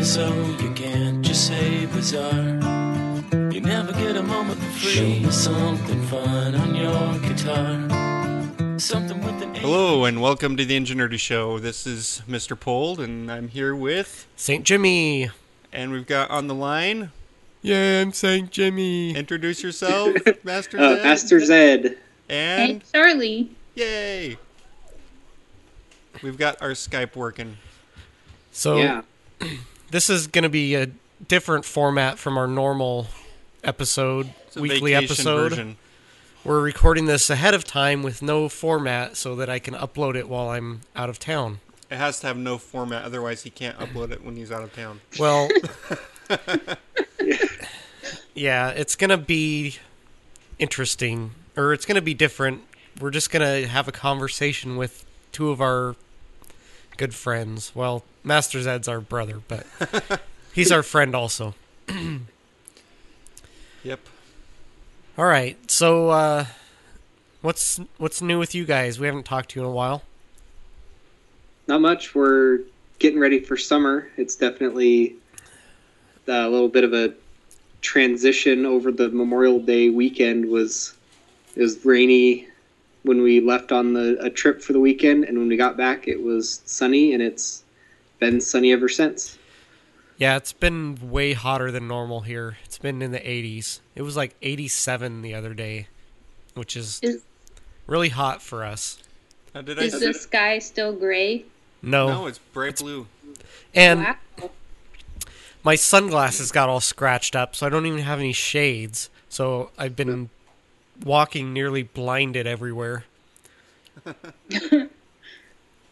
Know me so you can't just say bizarre. You never get a moment for free. Show me something fun on your guitar. Something with an Hello and welcome to the Enginerdy Show. This is Mr. Pold and I'm here with, St. Jimmy. and we've got on the line. Yeah, I'm St. Jimmy. Introduce yourself, Master Uh, Zed. Master Zed. And Hey, Charlie. yay! We've got our Skype working. So yeah. This is going to be a different format from our normal episode, weekly episode. version. We're recording this ahead of time with no format so that I can upload it while I'm out of town. It has to have no format, otherwise he can't upload it when he's out of town. Well, yeah, it's going to be interesting or it's going to be different. We're just going to have a conversation with two of our good friends. Well, Master Zed's our brother, but he's our friend also. Yep. All right. So uh what's what's new with you guys? We haven't talked to you in a while. Not much. We're getting ready for summer. It's definitely a little bit of a transition over the Memorial Day weekend. Was it was rainy when we left on the a trip for the weekend, and when we got back, it was sunny, and it's been sunny ever since. Yeah, it's been way hotter than normal here. It's been in the 80s. It was like 87 the other day, which is Is really hot for us. Now, did I? is the sky still gray? No. No, it's bright blue. and wow. my sunglasses got all scratched up, so I don't even have any shades. So I've been walking nearly blinded everywhere.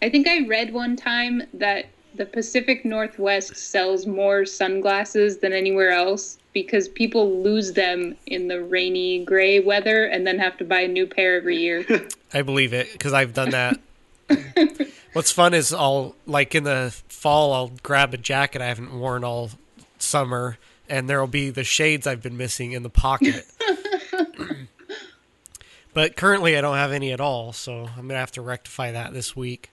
I think I read one time that the Pacific Northwest sells more sunglasses than anywhere else because people lose them in the rainy gray weather and then have to buy a new pair every year. I believe it because I've done that. What's fun is I'll like in the fall I'll grab a jacket I haven't worn all summer, and there'll be the shades I've been missing in the pocket. but currently I don't have any at all, so I'm gonna have to rectify that this week.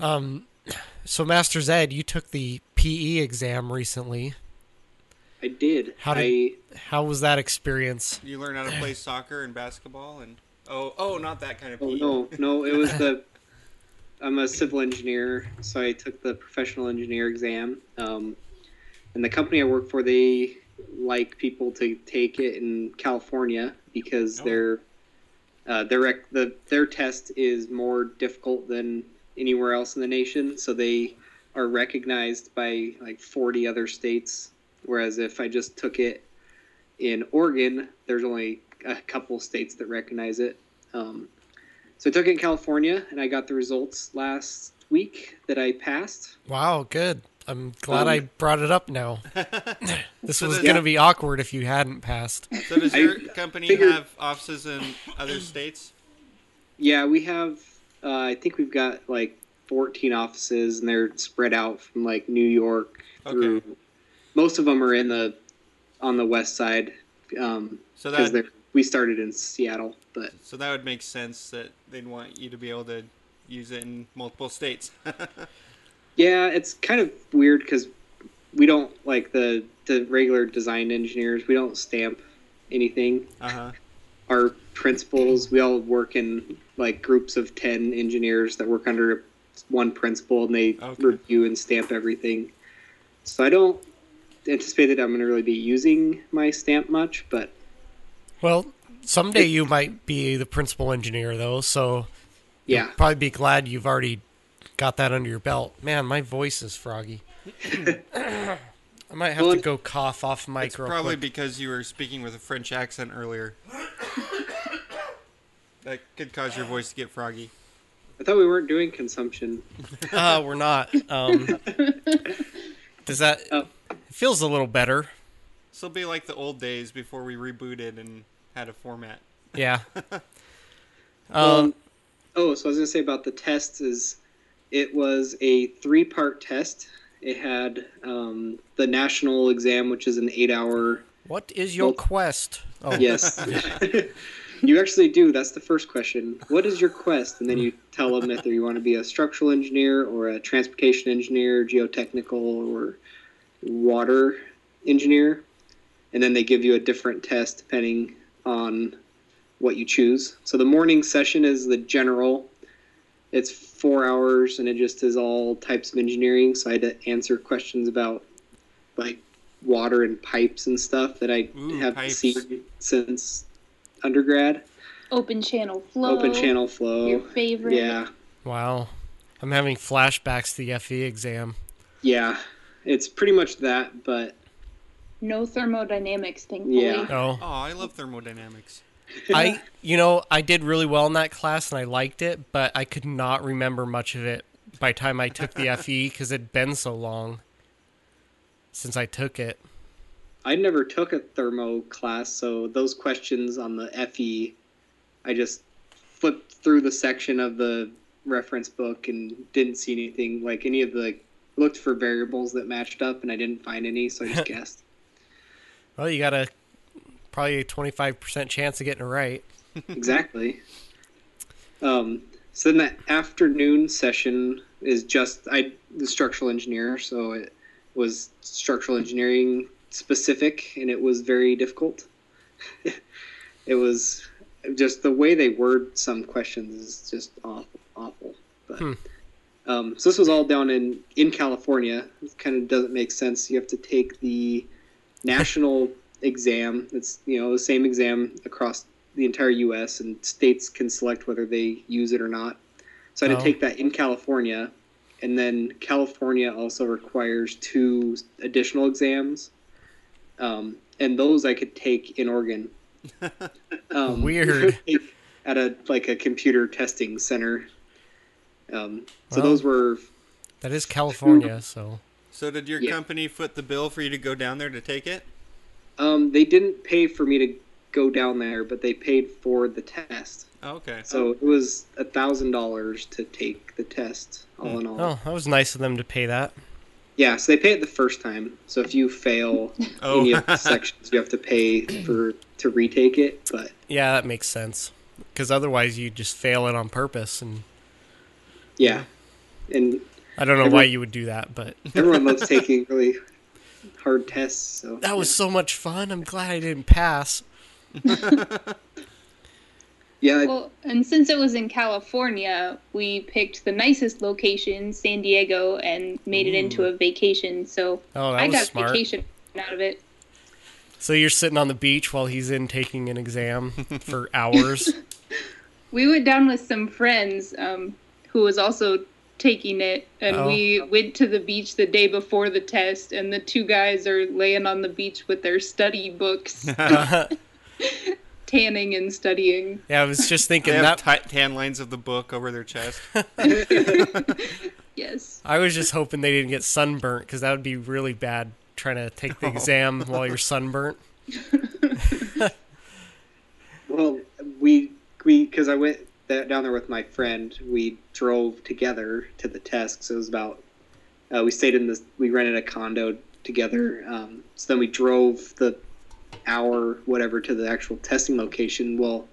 Um, so Master Zed, you took the PE exam recently. I did. How I did- How was that experience? You learn how to play soccer and basketball, and oh, oh, not that kind of. Oh PE. no, no, it was the. I'm a civil engineer, so I took the professional engineer exam. Um, and the company I work for, they like people to take it in California because Oh. their uh, their rec- the their test is more difficult than anywhere else in the nation. So they are recognized by like 40 other states. Whereas if I just took it in Oregon, there's only a couple states that recognize it. Um, so I took it in California, and I got the results last week that I passed. Wow, good. I'm glad Um, I brought it up now. this So was going to be awkward if you hadn't passed. So does I your company figured- have offices in other states? Yeah, we have. Uh, I think we've got like 14 offices, and they're spread out from like New York through. Okay. Most of them are in the on the west side um, So that we started in Seattle, but so that would make sense that they'd want you to be able to use it in multiple states. yeah, it's kind of weird because we don't like the the regular design engineers. We don't stamp anything. uh huh. our principals we all work in like groups of 10 engineers that work under a one principal, and they Okay. review and stamp everything. So I don't anticipate that I'm going to really be using my stamp much, but Well, someday you might be the principal engineer, though, so yeah, you'll probably be glad you've already got that under your belt. Man, my voice is froggy. I might have Well, to go cough off mic It's real probably quick. because you were speaking with a French accent earlier. that could cause your voice to get froggy. I thought we weren't doing consumption. Uh, we're not. Um, does that? Oh. It feels a little better. This will be like the old days before we rebooted and had a format. Yeah. Um, Um, oh, so I was going to say about the tests is it was a three part test. It had um, the national exam, which is an eight hour. what is your well- quest? Oh, Yes. you actually do. That's the first question. What is your quest? And then you tell them if you want to be a structural engineer or a transportation engineer, geotechnical, or water engineer. And then they give you a different test depending on what you choose. So the morning session is the general. It's four hours and it just is all types of engineering. So I had to answer questions about like water and pipes and stuff that I Ooh, have pipes. seen since undergrad. Open channel flow. Open channel flow. Your favorite. Yeah. Wow. I'm having flashbacks to the FE exam. Yeah. It's pretty much that, but No thermodynamics, thankfully. Yeah. Oh, Oh, I love thermodynamics. I, you know, I did really well in that class and I liked it, but I could not remember much of it by the time I took the FE because it'd been so long since I took it. I never took a thermo class, so those questions on the FE, I just flipped through the section of the reference book and didn't see anything like any of the looked for variables that matched up and I didn't find any, so I just guessed. Well, you got a probably a 25% chance of getting it right. exactly. Um, so then the afternoon session is just I the structural engineer, so it was structural engineering specific, and it was very difficult. it was just the way they word some questions is just awful, awful. But Hmm. um, so this was all down in in California. It kind of doesn't make sense. You have to take the national exam. It's you know the same exam across the entire U.S. and states can select whether they use it or not. So I had Oh. to take that in California, and then California also requires two additional exams, um, and those I could take in Oregon. Um, Weird. At a like a computer testing center. Um, so Well. those were That is California, so So did your Yeah. company foot the bill for you to go down there to take it? um, they didn't pay for me to go down there, but they paid for the test. Oh, okay. So it was a thousand dollars to take the test, all in all. oh, that was nice of them to pay that. Yeah, so they pay it the first time. So if you fail Oh. any of the sections, you have to pay for to retake it. But Yeah, that makes sense. Because otherwise, you just fail it on purpose, and yeah, and I don't know Everyone- why you would do that, but everyone loves taking really hard tests. So that was so much fun. I'm glad I didn't pass. yeah, Well, and since it was in California, we picked the nicest location, San Diego, and made it into a vacation. So Oh, that I was got smart. vacation out of it. So you're sitting on the beach while he's in taking an exam for hours. We went down with some friends um, who was also taking it, and Oh. we went to the beach the day before the test. And the two guys are laying on the beach with their study books, tanning and studying. yeah, I was just They thinking have that. ti- tan lines of the book over their chest. Yes. I was just hoping they didn't get sunburnt because that would be really bad trying to take the exam while you're sunburnt. well, we we because I went th- down there with my friend. We drove together to the test. So it was about. Uh, we stayed in this. We rented a condo together. Um, so then we drove the hour whatever to the actual testing location. Well,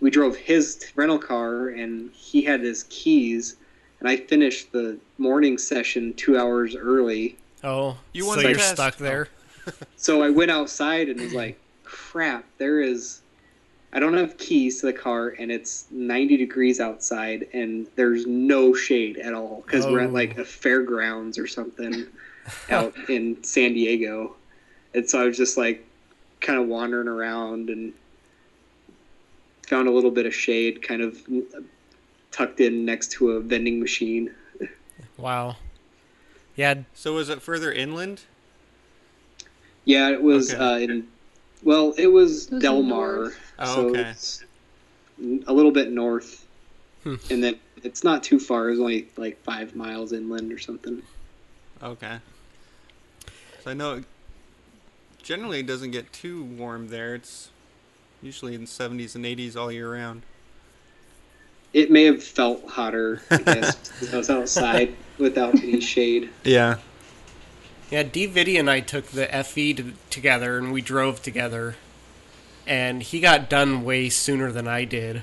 we drove his rental car and he had his keys. And I finished the morning session two hours early. Oh, You won so the you're test. stuck there. So I went outside and was like, crap, there is I don't have keys to the car, and it's 90 degrees outside, and there's no shade at all because we're Oh. at like a fairgrounds or something out in San Diego. And so I was just like kind of wandering around and found a little bit of shade kind of tucked in next to a vending machine. Wow. Yeah, So was it further inland? Yeah, it was Okay. uh, in, well, it was It was Del Mar. Oh, so okay. it's a little bit north. Hmm. And then it's not too far. It was only like five miles inland or something. Okay. So I know it generally it doesn't get too warm there. It's usually in 70s and 80s all year round. It may have felt hotter, I guess, because I was outside without any shade. Yeah. Yeah, D. Viddy and I took the FE to, together and we drove together. And he got done way sooner than I did.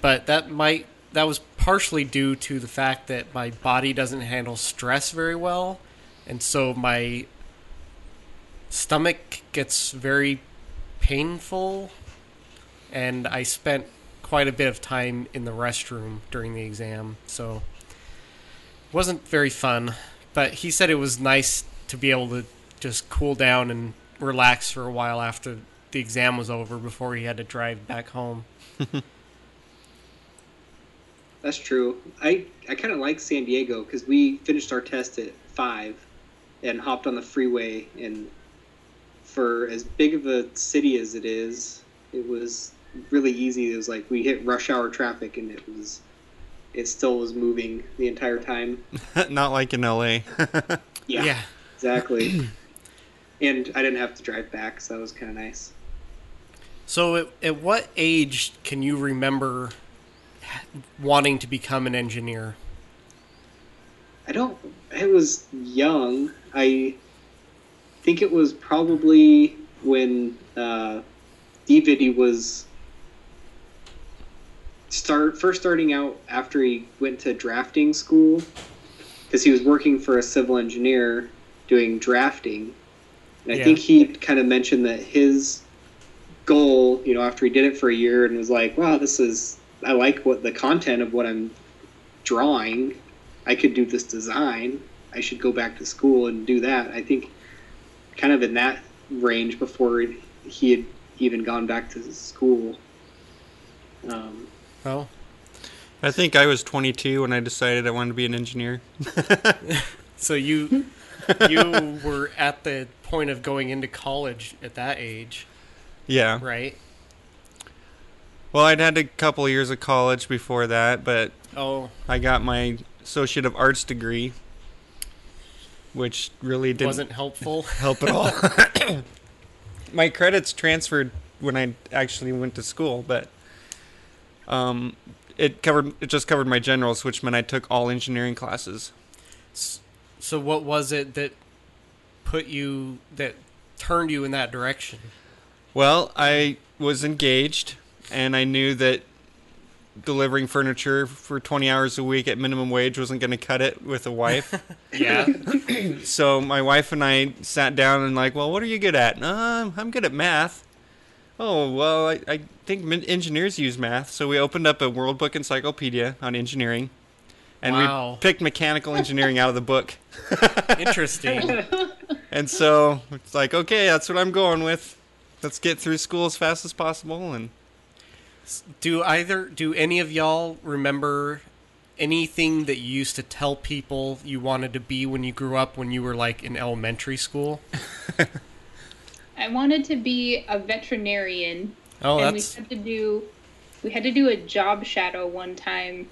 But that might that was partially due to the fact that my body doesn't handle stress very well. And so my stomach gets very painful and I spent quite a bit of time in the restroom during the exam. So it wasn't very fun but he said it was nice to be able to just cool down and relax for a while after the exam was over before he had to drive back home. That's true. I, I kind of like San Diego because we finished our test at five and hopped on the freeway. And for as big of a city as it is, it was really easy. It was like we hit rush hour traffic and it was, it still was moving the entire time. Not like in LA. Yeah, exactly. and I didn't have to drive back, so that was kind of nice. So, at, at what age can you remember wanting to become an engineer? I don't. I was young. I think it was probably when uh, DVD was start first starting out after he went to drafting school because he was working for a civil engineer doing drafting. And I Yeah. think he kind of mentioned that his goal, you know, after he did it for a year and was like, "Wow, this is I like what the content of what I'm drawing. I could do this design. I should go back to school and do that." I think kind of in that range before he had even gone back to school. Um, Oh, I think I was 22 when I decided I wanted to be an engineer. so you you were at the point of going into college at that age, Yeah. right? Well, I'd had a couple years of college before that, but Oh, I got my Associate of Arts degree, which really didn't wasn't helpful. help at all. my credits transferred when I actually went to school, but um, it covered it just covered my generals, which meant I took all engineering classes. So, what was it that put you that turned you in that direction? Well, I was engaged, and I knew that delivering furniture for 20 hours a week at minimum wage wasn't going to cut it with a wife. Yeah. so my wife and I sat down and like, well, what are you good at? Uh, I'm good at math. Oh well, I, I think min- engineers use math. So we opened up a World Book Encyclopedia on engineering, and Wow. we picked mechanical engineering out of the book. Interesting. And so it's like, okay, that's what I'm going with. Let's get through school as fast as possible. And Do either do any of y'all remember anything that you used to tell people you wanted to be when you grew up when you were like in elementary school? I wanted to be a veterinarian, Oh, and that's we had to do we had to do a job shadow one time,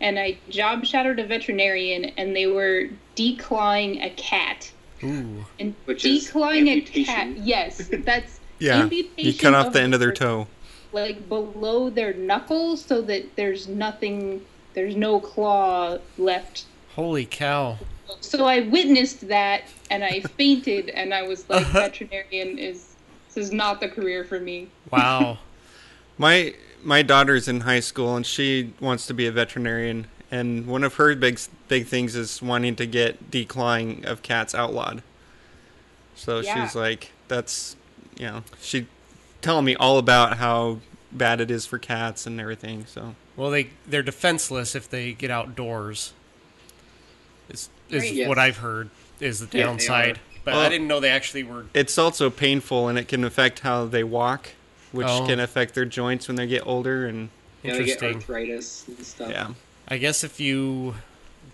and I job shadowed a veterinarian, and they were declawing a cat. ooh. And Which is declawing a cat, yes, that's yeah, you cut off the end of their their- toe. Like below their knuckles, so that there's nothing, there's no claw left Holy cow. so I witnessed that and I fainted and I was like uh-huh. veterinarian is this is not the career for me. Wow. My my daughter's in high school and she wants to be a veterinarian. And one of her big big things is wanting to get declawing of cats outlawed. So Yeah. she's like, that's you know, she telling me all about how bad it is for cats and everything. So Well, they they're defenseless if they get outdoors. Is is Right. Yes. what I've heard is the downside. are. but Well- I didn't know they actually were. it's also painful and it can affect how they walk, which Oh. can affect their joints when they get older. And You know, get Interesting. arthritis and stuff. yeah, I guess if you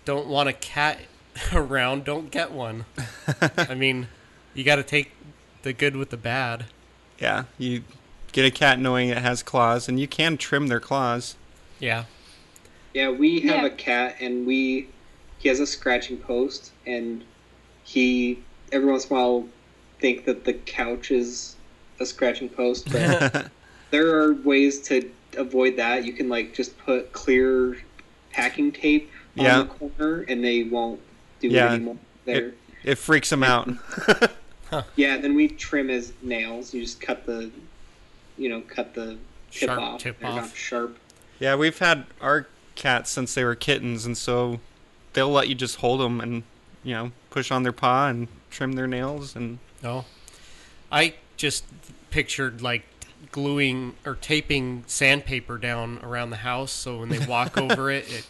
don't want a cat around, don't get one. I mean, you got to take the good with the bad. Yeah, you get a cat knowing it has claws, and you can trim their claws. Yeah. Yeah, we have Yeah. a cat, and we he has a scratching post, and he every once in a while think that the couch is a scratching post, but there are ways to avoid that. You can like just put clear packing tape on Yeah. the corner, and they won't do Yeah. it anymore. There. It freaks them out. yeah, then we trim his nails. You just cut the, you know, cut the tip Sharp off. tip They're not sharp. yeah, we've had our cats since they were kittens, and so they'll let you just hold them and you know push on their paw and trim their nails and No. I just pictured like gluing or taping sandpaper down around the house so when they walk over it, it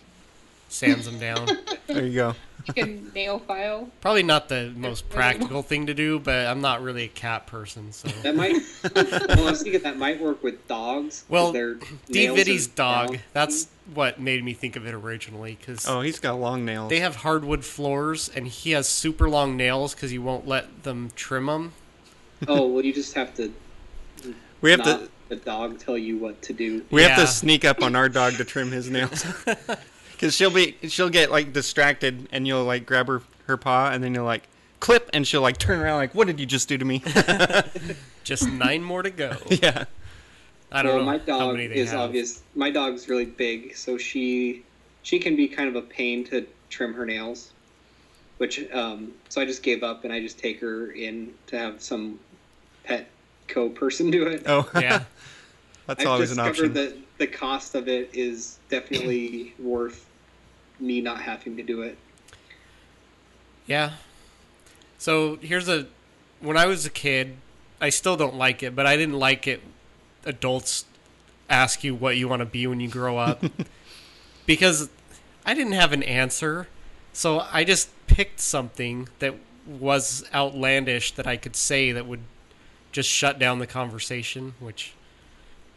sands them down. there you go. Like a nail file. Probably not the most practical thing to do, but I'm not really a cat person, so. That might. well, I was thinking that might work with dogs. Well, their D nails dog, down. that's what made me think of it originally, because Oh, he's got long nails. they have hardwood floors, and he has super long nails because he won't let them trim them. Oh well, you just have to. we have not to the dog tell you what to do. we have to sneak up on our dog to trim his nails because she'll be she'll get like distracted and you'll like grab her her paw and then you'll like clip and she'll like turn around like what did you just do to me? Just nine more to go. yeah. I don't well, know my how dog many they is have. obvious. My dog's really big, so she she can be kind of a pain to trim her nails. Which um, so I just gave up and I just take her in to have some pet co person do it. Oh Yeah. That's I've always an option. that the cost of it is definitely worth me not having to do it. Yeah. So here's a. When I was a kid, I still don't like it, but I didn't like it. Adults ask you what you want to be when you grow up because I didn't have an answer. So I just picked something that was outlandish that I could say that would just shut down the conversation, which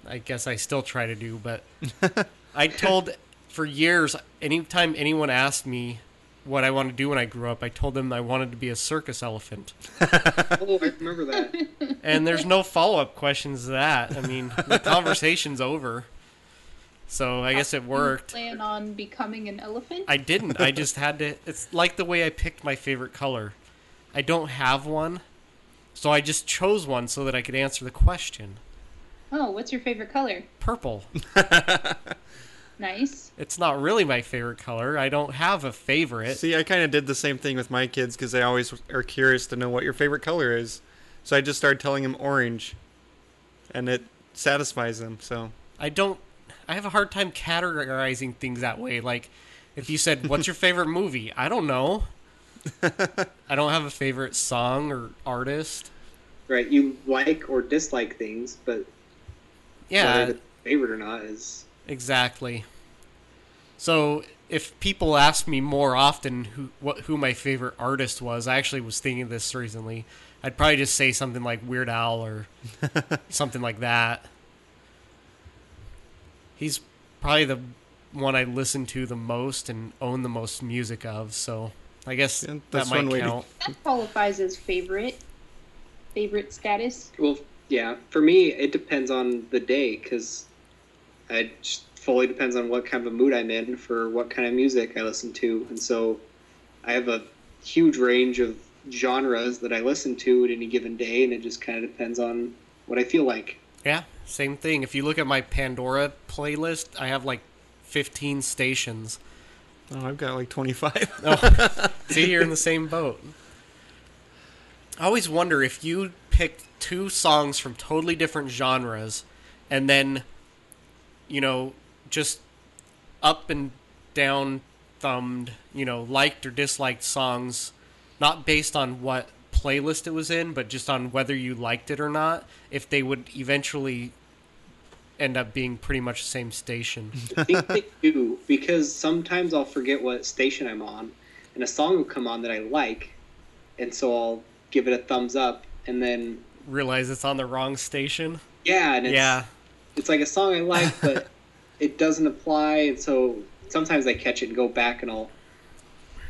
I guess I still try to do. But I told for years, anytime anyone asked me what I want to do when I grew up, I told them I wanted to be a circus elephant. oh, I remember that. And there's no follow up questions to that. I mean, the conversation's over. So I guess it worked. Plan on becoming an elephant? I didn't. I just had to. It's like the way I picked my favorite color. I don't have one, so I just chose one so that I could answer the question. Oh, what's your favorite color? Purple. Nice. It's not really my favorite color. I don't have a favorite. See, I kind of did the same thing with my kids because they always are curious to know what your favorite color is. So I just started telling them orange, and it satisfies them. So I don't. I have a hard time categorizing things that way. Like, if you said, "What's your favorite movie?" I don't know. I don't have a favorite song or artist. Right, you like or dislike things, but Yeah, whether favorite or not is exactly. So, if people ask me more often who what who my favorite artist was, I actually was thinking this recently. I'd probably just say something like Weird Al or something like that. He's probably the one I listen to the most and own the most music of. So I guess Yeah, that that's might one way to- count. That qualifies as favorite. Favorite status. well. Yeah, for me, it depends on the day because it fully depends on what kind of a mood I'm in for what kind of music I listen to, and so I have a huge range of genres that I listen to at any given day, and it just kind of depends on what I feel like. Yeah, same thing. If you look at my Pandora playlist, I have like 15 stations. oh, I've got like twenty five. Oh, see, you're in the same boat. I always wonder if you picked two songs from totally different genres and then, you know, just up and down thumbed, you know, liked or disliked songs, not based on what playlist it was in, but just on whether you liked it or not, if they would eventually end up being pretty much the same station. I think they do because sometimes I'll forget what station I'm on, and a song will come on that I like, and so I'll give it a thumbs up, and then Realize it's on the wrong station. yeah, and it's, yeah. it's like a song I like, but it doesn't apply, and so sometimes I catch it and go back and I'll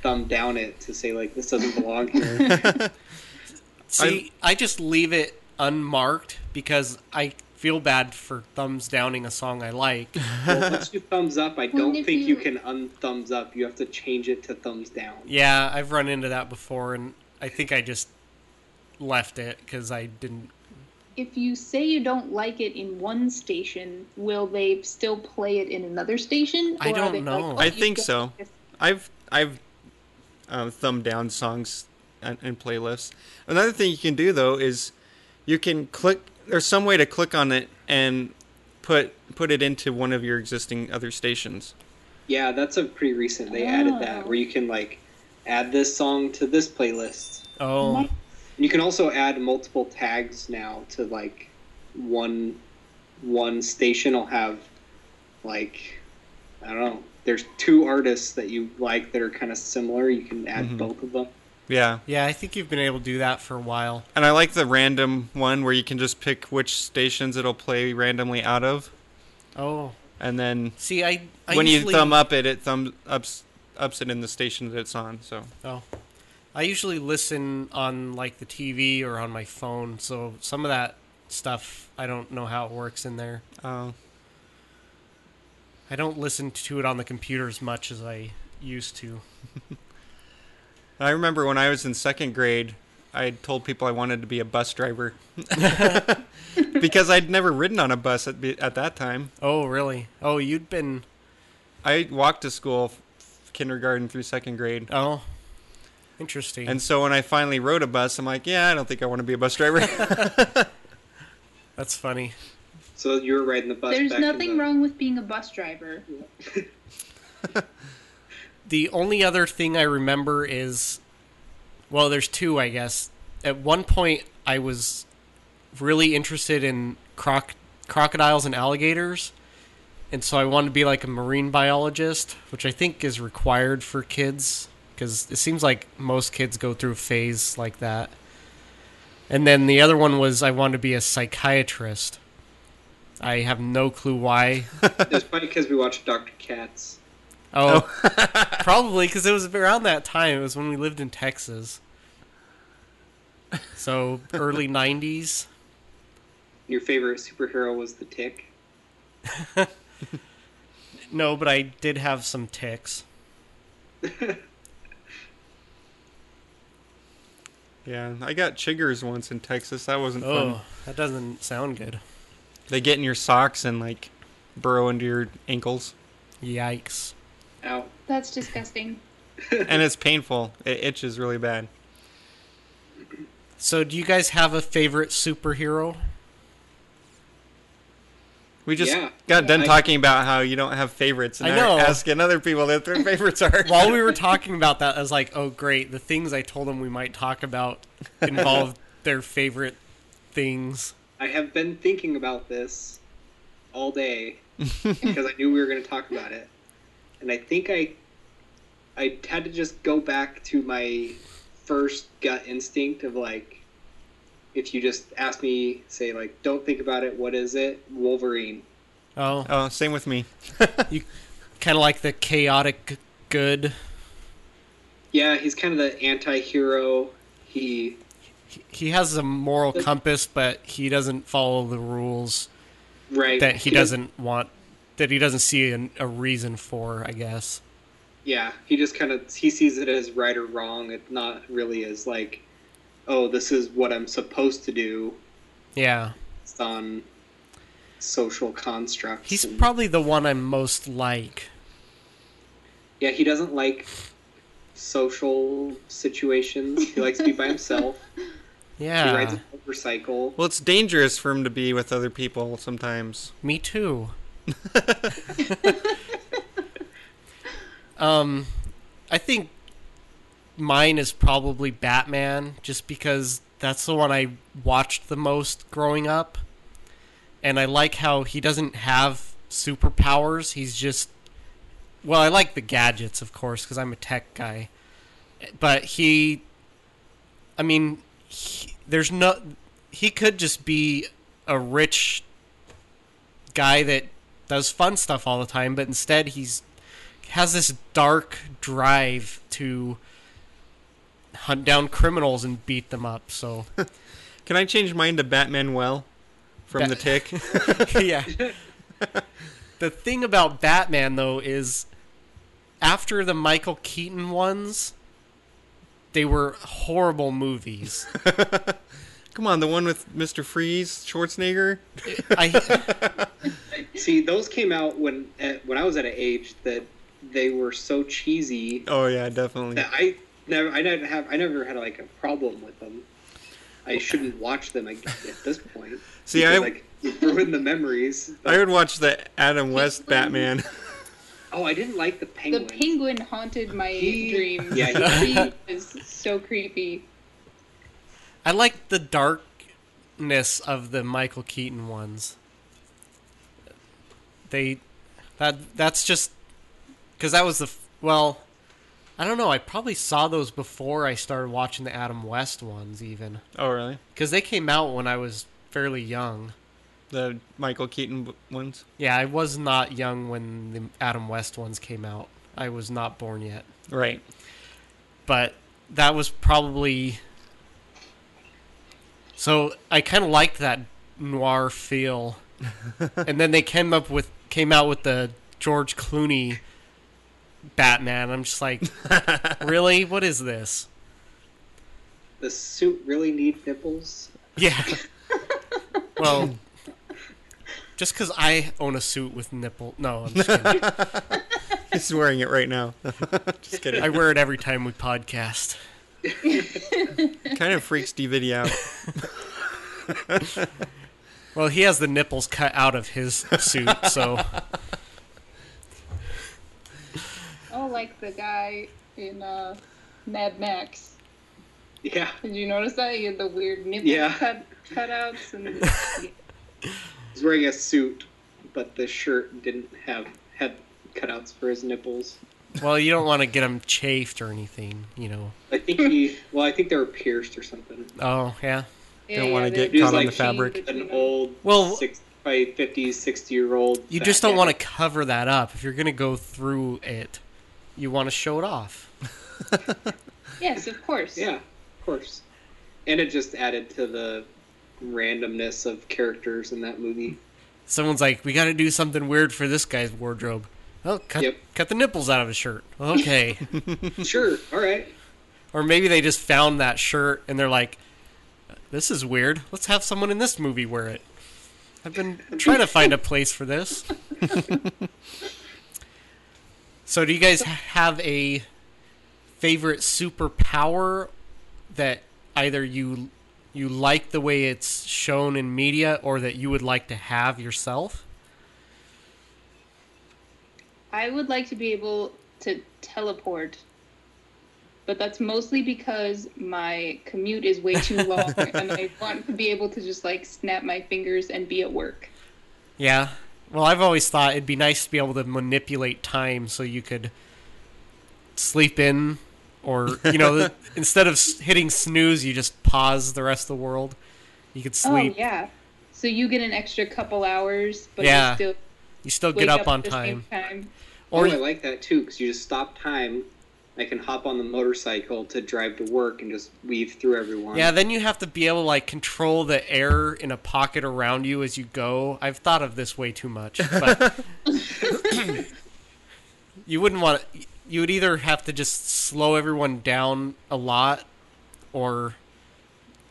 thumb down it to say like this doesn't belong here. See, I just leave it unmarked because I feel bad for thumbs downing a song I like. well, once you thumbs up, I don't think you you- can unthumbs up. You have to change it to thumbs down. yeah, I've run into that before, and I think I just left it because I didn't. If you say you don't like it in one station, will they still play it in another station? I Or are don't know. like, oh, I think so. this? I've I've um, thumbed down songs and, and playlists. Another thing you can do though is you can click. There's some way to click on it and put put it into one of your existing other stations. Yeah, that's a pretty recent. They added that Oh. where you can like add this song to this playlist. Oh, Might- And you can also add multiple tags now to like one one station will have like I don't know. There's two artists that you like that are kind of similar. You can add Mhm. both of them. Yeah, yeah, I think you've been able to do that for a while. and I like the random one where you can just pick which stations it'll play randomly out of, Oh, and then see, I, I when usually, you thumb up it, it thumbs ups ups it in the station that it's on. So Oh, I usually listen on like the TV or on my phone, so some of that stuff I don't know how it works in there. uh, I don't listen to it on the computer as much as I used to. I remember when I was in second grade, I told people I wanted to be a bus driver because I'd never ridden on a bus at, at that time. Oh, really? Oh, you'd been I walked to school, f- kindergarten through second grade. oh, interesting. And so when I finally rode a bus, I'm like, yeah, I don't think I want to be a bus driver. That's funny. So you were riding the bus. There's back nothing the- wrong with being a bus driver. The only other thing I remember is, well, there's two, I guess. At one point, I was really interested in croc- crocodiles and alligators, and so I wanted to be like a marine biologist, which I think is required for kids because it seems like most kids go through a phase like that. And then the other one was I wanted to be a psychiatrist. I have no clue why. It's probably because we watched Doctor Katz. Oh, oh. probably because it was around that time. It was when we lived in Texas. So early '90s. Your favorite superhero was the Tick. No, but I did have some ticks. Yeah, I got chiggers once in Texas. That wasn't oh, fun. Oh, that doesn't sound good. They get in your socks and like burrow into your ankles, Yikes! Oh, That's disgusting. and it's painful. It itches really bad. So, do you guys have a favorite superhero? We just Yeah. got done I- talking about how you don't have favorites, and I now know. asking other people what their favorites are. While we were talking about that, I was like, "Oh, great!" The things I told them we might talk about involve their favorite things. I have been thinking about this all day because I knew we were going to talk about it, and I think I I had to just go back to my first gut instinct of like, if you just ask me, say like, don't think about it. What is it? Wolverine. Oh, oh, same with me. you kind of like the chaotic good. Yeah, he's kind of the anti-hero. He He has a moral compass, but he doesn't follow the rules. right that he does- doesn't want that he doesn't see an, a reason for i guess Yeah, he just kind of he sees it as right or wrong. It's not really as like, oh, this is what I'm supposed to do. yeah It's on social constructs. he's and- probably the one i'm most like yeah, he doesn't like social situations. He likes to be by himself. Yeah. He rides a motorcycle. Well, it's dangerous for him to be with other people sometimes. me too um i think mine is probably Batman, just because that's the one I watched the most growing up, and I like how he doesn't have superpowers. He's just well, I like the gadgets, of course, because I'm a tech guy, but he, I mean, he, there's no, he could just be a rich guy that does fun stuff all the time, but instead he's has this dark drive to hunt down criminals and beat them up. So Can I change mine to Batman Well from Ba- the Tick? yeah. the thing about Batman though is after the Michael Keaton ones, they were horrible movies. Come on, the one with Mr. Freeze, Schwarzenegger. I See, those came out when at, when I was at an age that they were so cheesy Oh yeah, definitely. that I never I never have I never had like a problem with them. I shouldn't watch them ag- at this point. See, because, I- like ruin the memories. I would watch the Adam West Batman. oh, I didn't like the penguin. The penguin. penguin haunted my He- dreams. yeah, he was so creepy. I like the darkness of the Michael Keaton ones. They that that's just because that was the well. I don't know. I probably saw those before I started watching the Adam West ones, even oh really? because they came out when I was fairly young. The Michael Keaton ones. Yeah, I was not young when the Adam West ones came out. I was not born yet. Right. but that was probably so I kind of liked that noir feel, and then they came up with came out with the George Clooney Batman. I'm just like, really? What is this? the suit really need nipples. Yeah. well, just because I own a suit with nipple. No, I'm just kidding. He's wearing it right now. Just kidding. I wear it every time we podcast. kind of freaks DVD out. Well, he has the nipples cut out of his suit, so Oh, like the guy in uh, Mad Max. Yeah, Did you notice that he had the weird nipple Yeah. cut cutouts and he's wearing a suit, but the shirt didn't have had cutouts for his nipples. well, you don't want to get him chafed or anything, you know. I think he. Well, I think they were pierced or something. Oh yeah. yeah, Don't wanna yeah, get they- He was caught on the fabric. An old, Well- six by 50, 60 year old. You just don't want to cover that up. If you're gonna go through it, you want to show it off. Yes, of course. Yeah, of course. And it just added to the randomness of characters in that movie. Someone's like, "We got to do something weird for this guy's wardrobe." Oh, cut Yep. cut the nipples out of his shirt. Okay. Sure, all right. or maybe they just found that shirt and they're like, "This is weird. Let's have someone in this movie wear it." I've been trying to find a place for this. so, do you guys have a favorite superpower that either you you like the way it's shown in media or that you would like to have yourself? I would like to be able to teleport, but that's mostly because my commute is way too long, and I want to be able to just like snap my fingers and be at work. Yeah. Well, I've always thought it'd be nice to be able to manipulate time so you could sleep in, or you know, instead of hitting snooze, you just pause the rest of the world. You could oh, sleep. Oh yeah. So you get an extra couple hours, but Yeah. you still You still wake get up, on at the same time. time. Oh, or Or oh, I like that too because you just stop time. I can hop on the motorcycle to drive to work and just weave through everyone. yeah, then you have to be able to like control the air in a pocket around you as you go. I've thought of this way too much, but you wouldn't want. You would either have to just slow everyone down a lot, or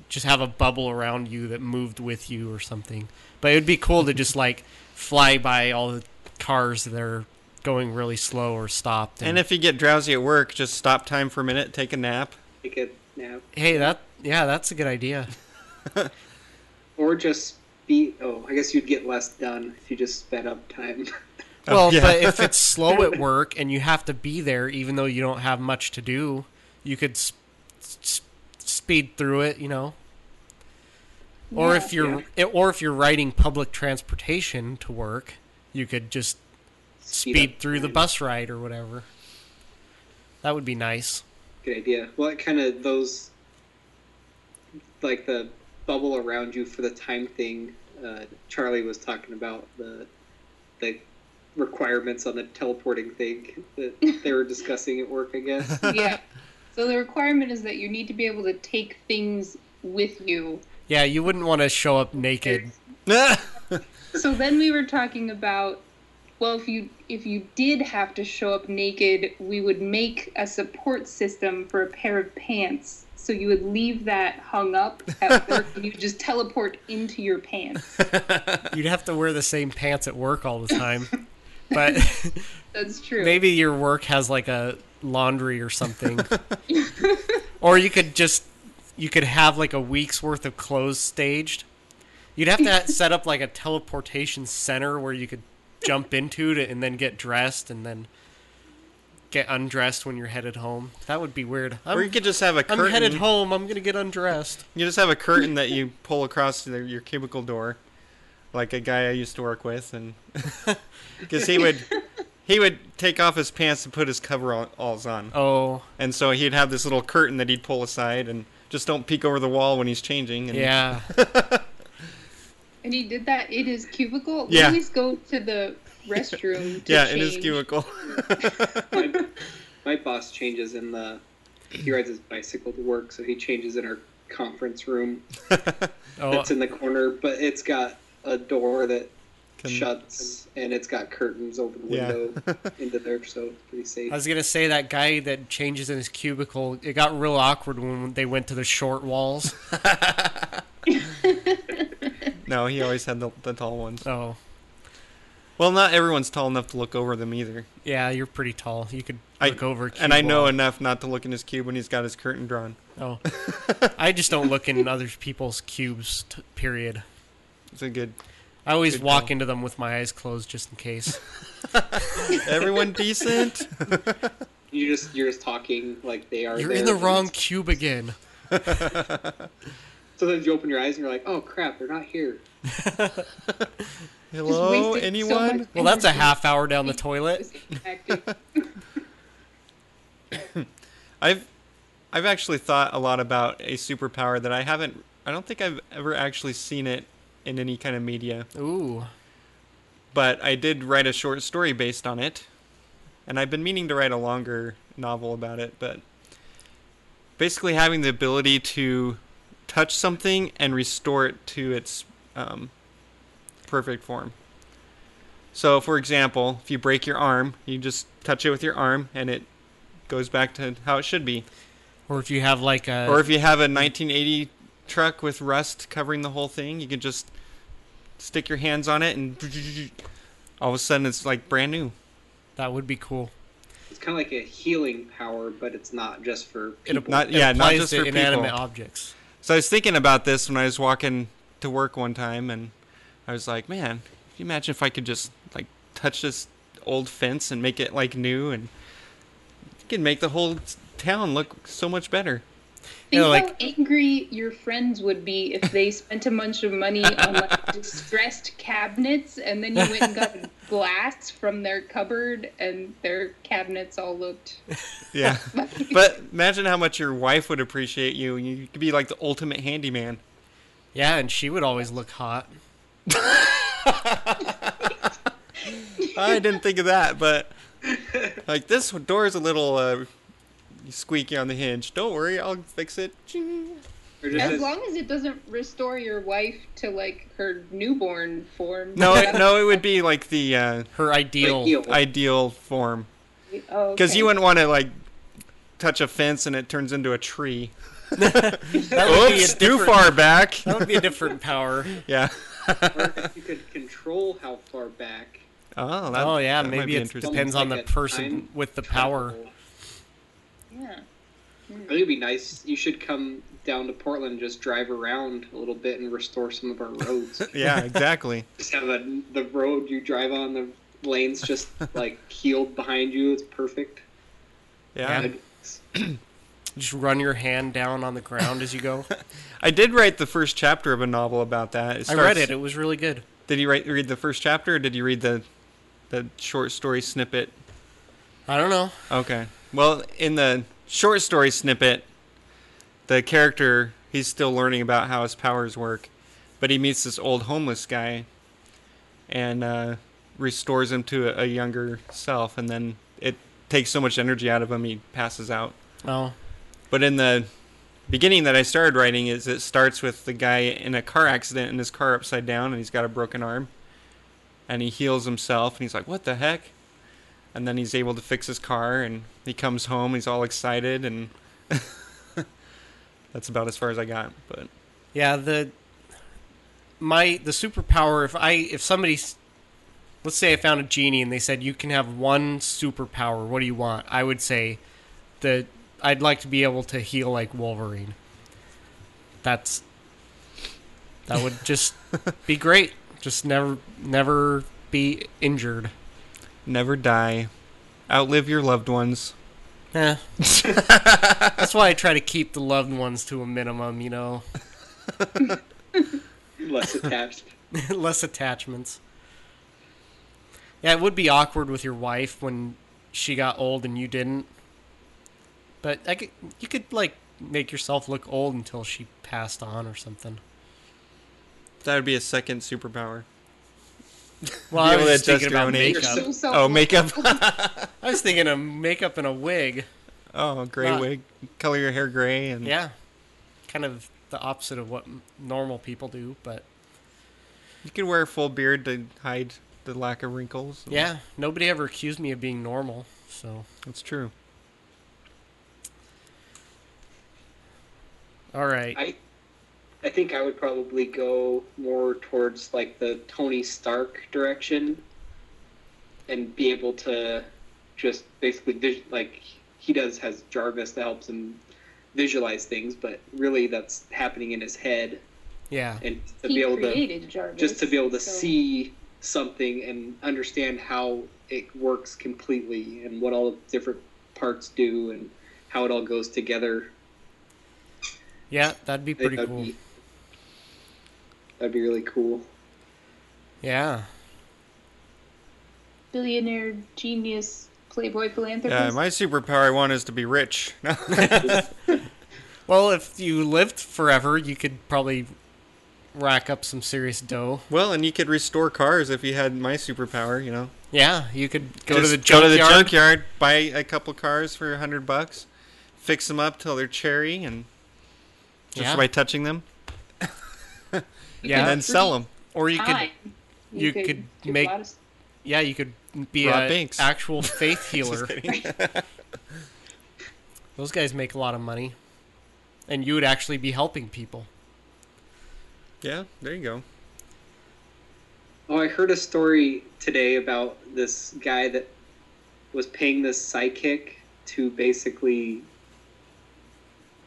just have a bubble around you that moved with you or something. But it would be cool to just like fly by all the cars that are going really slow or stopped. And if you get drowsy at work, just stop time for a minute, take a nap. Take a nap. hey, that yeah, that's a good idea. Or just be. Oh, I guess you'd get less done if you just sped up time. Oh, well, yeah. but if it's slow at work and you have to be there, even though you don't have much to do, you could s- s- speed through it, you know. Or Yeah. if you're or if you're riding public transportation to work, you could just speed up through the bus ride or whatever. That would be nice. Good idea. What kind of those, like the bubble around you for the time thing. Uh, Charlie was talking about the the requirements on the teleporting thing that they were discussing at work. I guess. yeah. So the requirement is that you need to be able to take things with you. Yeah, you wouldn't want to show up naked. So then we were talking about well if you if you did have to show up naked, we would make a support system for a pair of pants. So you would leave that hung up at work and you just teleport into your pants. You'd have to wear the same pants at work all the time. But That's true. maybe your work has like a laundry or something. or you could just you could have like a week's worth of clothes staged. You'd have to set up like a teleportation center where you could jump into to and then get dressed and then get undressed when you're headed home. That would be weird. or you I'm, could just have a I'm headed home. I'm gonna get undressed. You just have a curtain that you pull across the, your cubicle door, like a guy I used to work with, and because he would he would take off his pants and put his coveralls on, Oh and so he'd have this little curtain that he'd pull aside and just don't peek over the wall when he's changing. And yeah. and he did that in his cubicle. Yeah. Always go to the restroom. To yeah, in his cubicle. my, my boss changes in the. He rides his bicycle to work, so he changes in our conference room Oh, that's in the corner, but it's got a door that Can- shuts and it's got curtains over the Yeah. window into there, so it's pretty safe. I was gonna say that guy that changes in his cubicle. It got real awkward when they went to the short walls. no, he always had the, the tall ones. Oh, Well, not everyone's tall enough to look over them either. yeah, you're pretty tall. You could I- look over. a And I know wall. enough not to look in his cube when he's got his curtain drawn. Oh, I just don't look in other people's cubes. T- period. It's a good. I always Good walk call. into them with my eyes closed just in case. Everyone decent. You just you're just talking like they are. You're there, in the wrong cube again. Sometimes you open your eyes and you're like, oh crap, they're not here. Hello, wasted so anyone? Well, that's a half hour down the toilet. I've I've actually thought a lot about a superpower that I haven't I don't think I've ever actually seen it in any kind of media, Ooh, but I did write a short story based on it. And I've been meaning to write a longer novel about it, but basically having the ability to touch something and restore it to its um, perfect form. So, for example, if you break your arm, you just touch it with your arm and it goes back to how it should be. or if you have like a Or if you have a 1980 truck with rust covering the whole thing, you can just stick your hands on it and all of a sudden it's like brand new. that would be cool. It's kind of like a healing power, but it's not just for It people. Not It not applies just to for inanimate people. objects. So I was thinking about this when I was walking to work one time, and I was like, man, can you imagine if I could just like touch this old fence and make it like new, and you could make the whole town look so much better. Think Yeah, like- how angry your friends would be if they spent a bunch of money on like distressed cabinets and then you went and got glass from their cupboard and their cabinets all looked Yeah. but imagine how much your wife would appreciate you. You could be like the ultimate handyman. Yeah, and she would always look hot. I didn't think of that, but like this door is a little uh, squeaky on the hinge. Don't worry, I'll fix it. Ching. Or just as as- long as it doesn't restore your wife to like her newborn form No, it, no, it would be like the uh, Her ideal. Ideal. ideal form. oh, Because okay. you wouldn't want to like touch a fence and it turns into a tree. That would be a too far back. That would be a different power. Yeah. or if you could control how far back. Oh, that, oh yeah, that might maybe be it interesting. depends on the person time with the power. Travel. yeah I think it'd be nice. You should come down to Portland and just drive around a little bit and restore some of our roads. Yeah, exactly. just have a, the road you drive on, the lanes just like healed behind you. It's perfect. Yeah. Yeah. Just run your hand down on the ground as you go. I did write the first chapter of a novel about that. It I read it. It was really good. Did you write, read the first chapter, or did you read the the short story snippet? I don't know. Okay. Well, in the short story snippet, the character he's still learning about how his powers work, but he meets this old homeless guy, and uh, restores him to a, a younger self, and then it takes so much energy out of him he passes out. Oh, But in the beginning that I started writing is it starts with the guy in a car accident and his car upside down and he's got a broken arm. And he heals himself and he's like, "What the heck?" And then he's able to fix his car and he comes home, he's all excited and that's about as far as I got, but yeah. The my the superpower. If I if somebody, let's say I found a genie and they said you can have one superpower. What do you want? I would say that I'd like to be able to heal like Wolverine. That's that would just be great. Just never never be injured. Never die. Outlive your loved ones. Eh. That's why I try to keep the loved ones to a minimum, you know. Less attached. Less attachments. Yeah, it would be awkward with your wife when she got old and you didn't. But I could, you could like make yourself look old until she passed on or something. That would be a second superpower. Well, Be I was to just thinking adjust your about makeup. So- So Oh, makeup. I was thinking of makeup and a wig. oh, gray Not- wig. Color your hair gray and Yeah, kind of the opposite of what normal people do, but you could wear a full beard to hide the lack of wrinkles. yeah, nobody ever accused me of being normal, so That's true. all right. I I think I would probably go more towards like the Tony Stark direction and be able to just basically vis- like he does has Jarvis that helps him visualize things, but really that's happening in his head Yeah, and to he be able to Jarvis. just to be able to so- see something and understand how it works completely and what all the different parts do and how it all goes together. yeah, that'd be pretty that'd cool. be that'd be really cool. Yeah, billionaire, genius, playboy philanthropist. Yeah, my superpower I want is to be rich. well, if you lived forever, you could probably rack up some serious dough. well, and you could restore cars if you had my superpower. You know, Yeah, you could go to Just the go to the junkyard. junkyard, buy a couple cars for a hundred bucks, fix them up till they're cherry, and just Yeah. by touching them, Yeah, and then sell them. or you could Time. you could do a make- lot yeah, you could be Rob a Banks. actual faith healer. kidding. Those guys make a lot of money, and you would actually be helping people. Yeah, there you go. Oh, I heard a story today about this guy that was paying this psychic to basically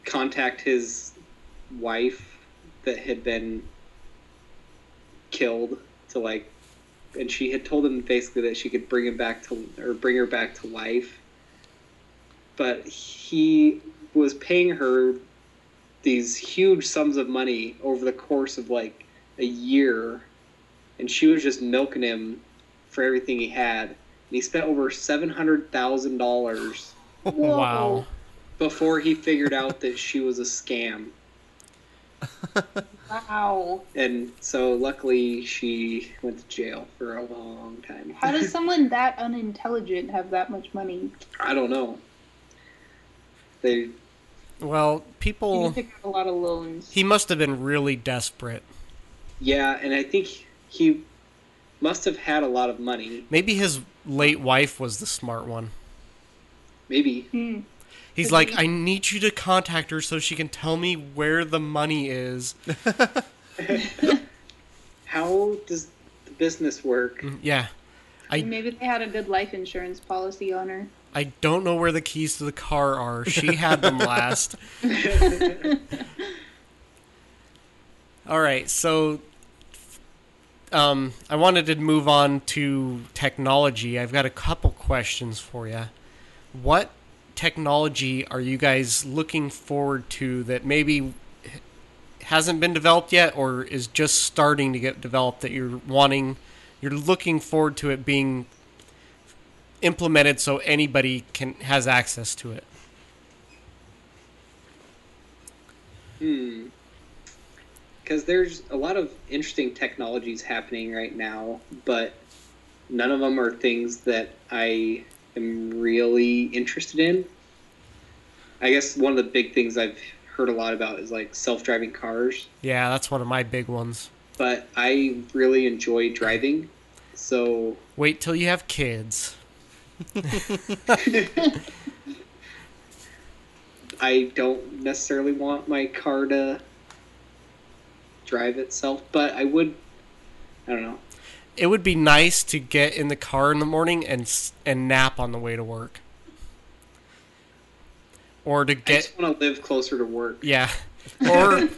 contact his wife that had been killed to like and she had told him basically that she could bring him back to or bring her back to life but he was paying her these huge sums of money over the course of like a year and she was just milking him for everything he had. And he spent over seven hundred thousand dollars Wow. before he figured out that she was a scam. Wow. And so luckily she went to jail for a long time. How does someone that unintelligent have that much money? I don't know. They Well, people. pick up a lot of loans. He must have been really desperate. yeah, and I think he must have had a lot of money. Maybe his late wife was the smart one. Maybe. Hmm. He's Could like, be. I need you to contact her so she can tell me where the money is. How does the business work? Mm, Yeah. I, Maybe they had a good life insurance policy on her. I don't know where the keys to the car are. She had them last. All right, so um, I wanted to move on to technology. I've got a couple questions for you. What technology are you guys looking forward to that maybe hasn't been developed yet or is just starting to get developed that you're wanting you're looking forward to it being implemented so anybody can has access to it Hmm. Because there's a lot of interesting technologies happening right now, but none of them are things that I am really interested in. I guess one of the big things I've heard a lot about is like self-driving cars, yeah that's one of my big ones but I really enjoy driving. So wait till you have kids I don't necessarily want my car to drive itself, but I would I don't know. It would be nice to get in the car in the morning and and nap on the way to work or to get I get just want to live closer to work. Yeah. Or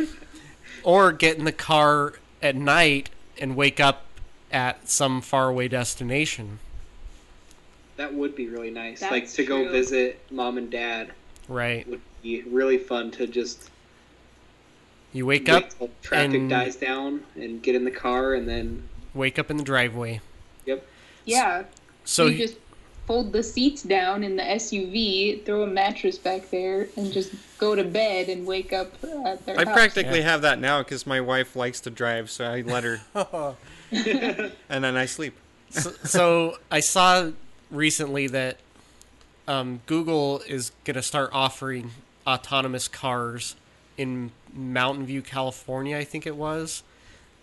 or get in the car at night and wake up at some faraway destination. That would be really nice. That's like to go visit mom and dad Right. would be really fun to just You wake wait up traffic and- dies down and get in the car and then wake up in the driveway. yep. Yeah. So you just fold the seats down in the SUV, throw a mattress back there, and just go to bed and wake up at their I house. practically Yeah. have that now because my wife likes to drive, so I let her, and then I sleep. so, so I saw recently that um, Google is going to start offering autonomous cars in Mountain View, California, I think it was.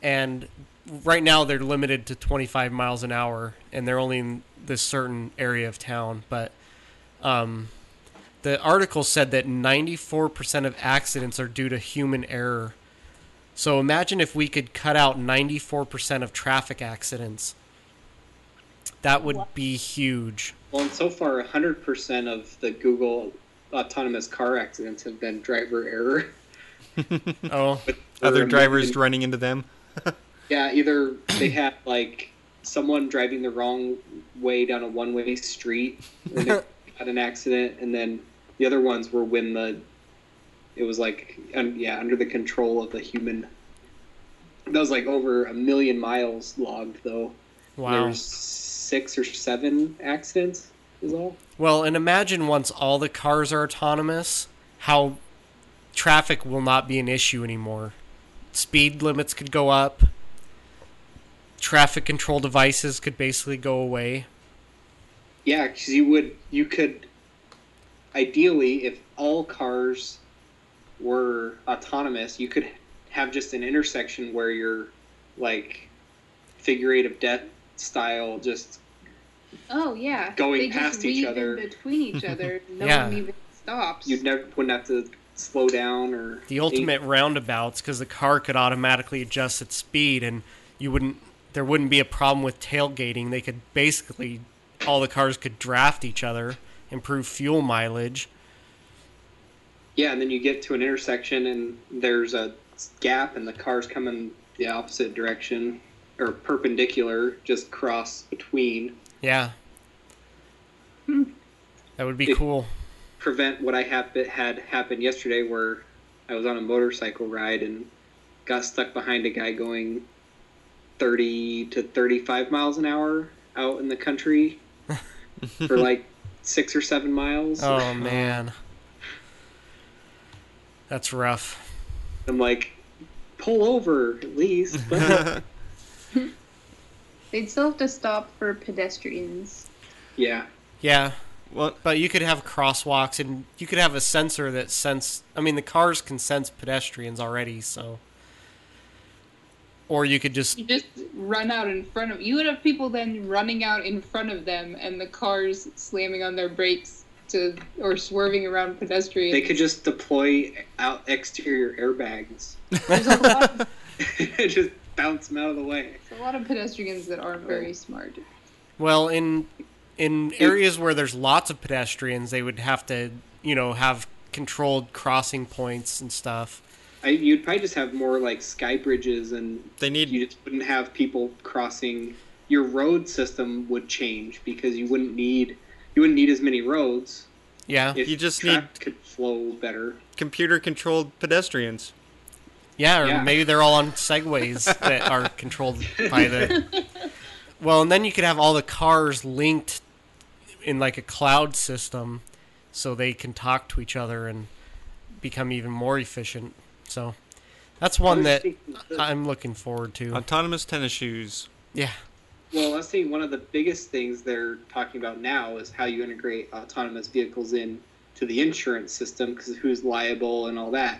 And right now they're limited to 25 miles an hour, and they're only in this certain area of town. But um, the article said that 94% of accidents are due to human error. So imagine if we could cut out 94% of traffic accidents. That would be huge. Well, and so far, 100% of the Google autonomous car accidents have been driver error. Oh, Other drivers million- running into them. Yeah, either they had like someone driving the wrong way down a one-way street and they had an accident, and then the other ones were when the it was like un, yeah under the control of the human. That was like over a million miles logged though. wow. There's six or seven accidents is all. Well, and imagine once all the cars are autonomous, how traffic will not be an issue anymore. Speed limits could go up. Traffic control devices could basically go away. Yeah, because you would you could ideally if all cars were autonomous, you could have just an intersection where you're like figure eight of death style, just Oh yeah. Going they just past each weave other. in between each other. No Yeah. one even stops. you'd never wouldn't have to slow down or The ultimate roundabouts because the car could automatically adjust its speed and you wouldn't there wouldn't be a problem with tailgating. They could basically all the cars could draft each other, improve fuel mileage. Yeah, and then you get to an intersection and there's a gap and the cars coming the opposite direction or perpendicular, just cross between. Yeah. Hmm. That would be It- cool. prevent what I hap- had happen yesterday, where I was on a motorcycle ride and got stuck behind a guy going 30 to 35 miles an hour out in the country for like six or seven miles. Oh man. That's rough. I'm like, pull over at least. They'd still have to stop for pedestrians. yeah, Yeah, well, but you could have crosswalks and you could have a sensor that sense I mean the cars can sense pedestrians already, so or you could just You just run out in front of you would have people then running out in front of them and the cars slamming on their brakes to or swerving around pedestrians. they could just deploy out exterior airbags, There's a lot, of, just bounce them out of the way. there's a lot of pedestrians that aren't very smart. well in in areas where there's lots of pedestrians, they would have to, you know, have controlled crossing points and stuff. I, you'd probably just have more like sky bridges and they need you just wouldn't have people crossing your road system would change because you wouldn't need you wouldn't need as many roads Yeah. If You just need could flow better. Computer controlled pedestrians. Yeah, or Yeah. maybe they're all on segways that are controlled by the. Well, and then you could have all the cars linked in like a cloud system, so they can talk to each other and become even more efficient. So that's one that I'm looking forward to. Autonomous tennis shoes. Yeah, Well, I was saying one of the biggest things they're talking about now is how you integrate autonomous vehicles in to the insurance system because who's liable and all that.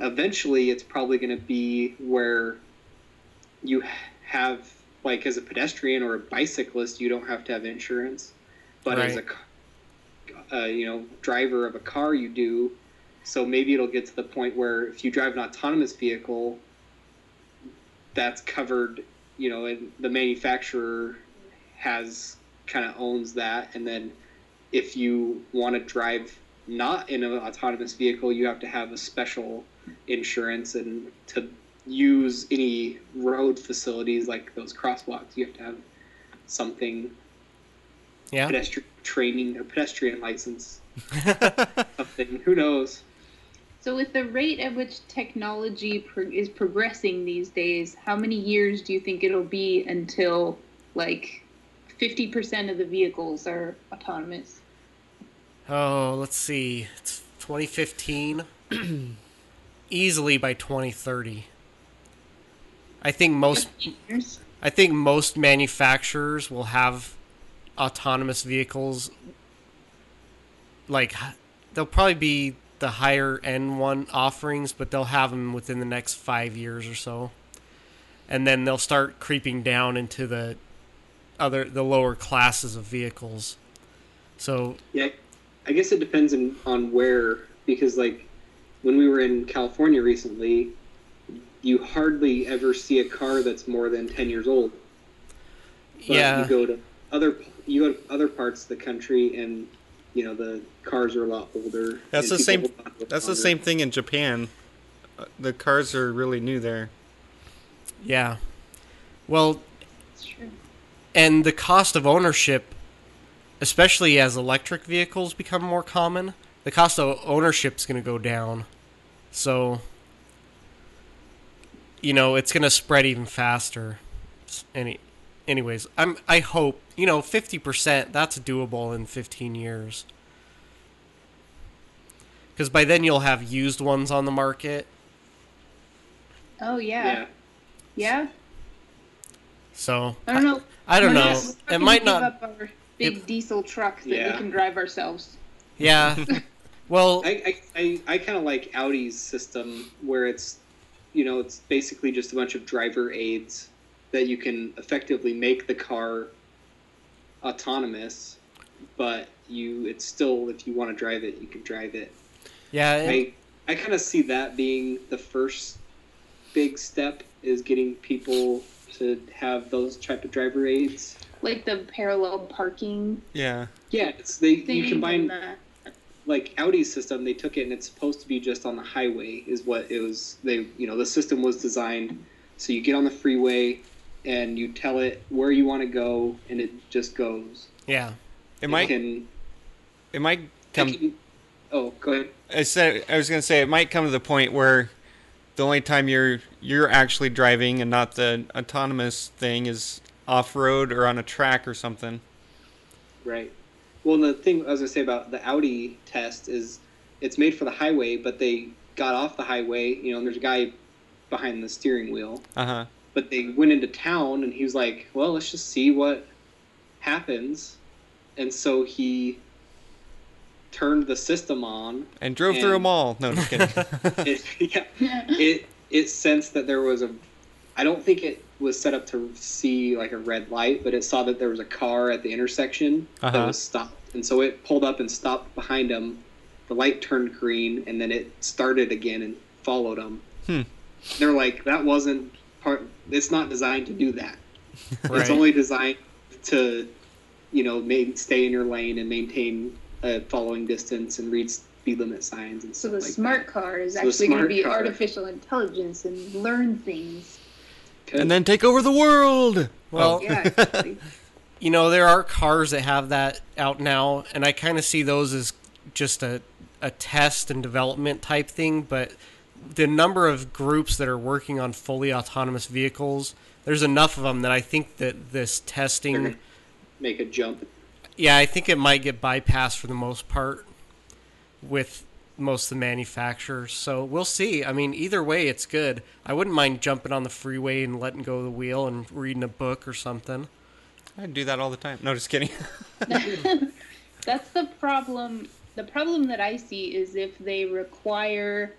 Eventually, it's probably going to be where you have, like, as a pedestrian or a bicyclist, you don't have to have insurance, but as a, uh, you know, driver of a car, you do. So maybe it'll get to the point where if you drive an autonomous vehicle, that's covered you know, and the manufacturer has kind of owns that, and then if you want to drive not in an autonomous vehicle, you have to have a special insurance, and to use any road facilities like those crosswalks, you have to have something yeah. pedestrian training or pedestrian license, something. Who knows? So, with the rate at which technology pro- is progressing these days, how many years do you think it'll be until like 50% of the vehicles are autonomous? Oh, let's see. It's 2015. Easily by 2030. I think most? I think most manufacturers will have autonomous vehicles like they'll probably be the higher end one offerings, but they'll have them within the next 5 years or so. And then they'll start creeping down into the other the lower classes of vehicles. So, Yeah, I guess it depends on, on where because like when we were in California recently, you hardly ever see a car that's more than ten years old. But yeah. you go to other you go to other parts of the country and you know the cars are a lot older. That's the same. people hold on a little That's the same thing in Japan. Uh, The cars are really new there. Yeah. Well, It's true. and the cost of ownership, especially as electric vehicles become more common, the cost of ownership is going to go down. So, you know, it's going to spread even faster. Any, anyways, I'm. I hope you know, fifty percent. That's doable in fifteen years. Because by then you'll have used ones on the market. Oh, Yeah. yeah. Yeah? So I don't know. I don't know. It gonna might give not. Up our big it- diesel truck that Yeah. we can drive ourselves. Yeah. well, I I, I, I kind of like Audi's system where it's you know it's basically just a bunch of driver aids that you can effectively make the car autonomous, but you it's still if you want to drive it you can drive it. yeah. and- I I kind of see that being the first big step is getting people to have those type of driver aids. Like the parallel parking Yeah. Yeah, it's they you combine the- like Audi's system, they took it and it's supposed to be just on the highway, is what it was. They, you know, the system was designed so you get on the freeway and you tell it where you want to go, and it just goes. yeah. It might. Can, It might it come. can- oh, go ahead. I said I was gonna say it might come to the point where the only time you're you're actually driving and not the autonomous thing is off road or on a track or something. Right. Well, the thing I was gonna say about the Audi test is it's made for the highway, but they got off the highway, you know, and there's a guy behind the steering wheel. Uh huh. But they went into town and he was like well let's just see what happens and so he turned the system on And drove through And- them all. No, just kidding. it, yeah, it it sensed that there was a i don't think it was set up to see like a red light but it saw that there was a car at the intersection that Uh-huh. was stopped and so it pulled up and stopped behind him the light turned green and then it started again and followed him Hmm. they're like that wasn't part it's not designed to do that Right. it's only designed to, you know, main, stay in your lane and maintain a following distance and read speed limit signs and So stuff the like smart car is So actually going to be car. artificial intelligence and learn things. that. and then take over the world. Well, Oh. Yeah, exactly. you know there are cars that have that out now and i kind of see those as just a a test and development type thing, but the number of groups that are working on fully autonomous vehicles, there's enough of them that I think that this testing, make a jump. yeah, I think it might get bypassed for the most part with most of the manufacturers. So we'll see. I mean, either way, it's good. I wouldn't mind jumping on the freeway and letting go of the wheel and reading a book or something. I do that all the time. No, just kidding. That's the problem. The problem that I see is if they require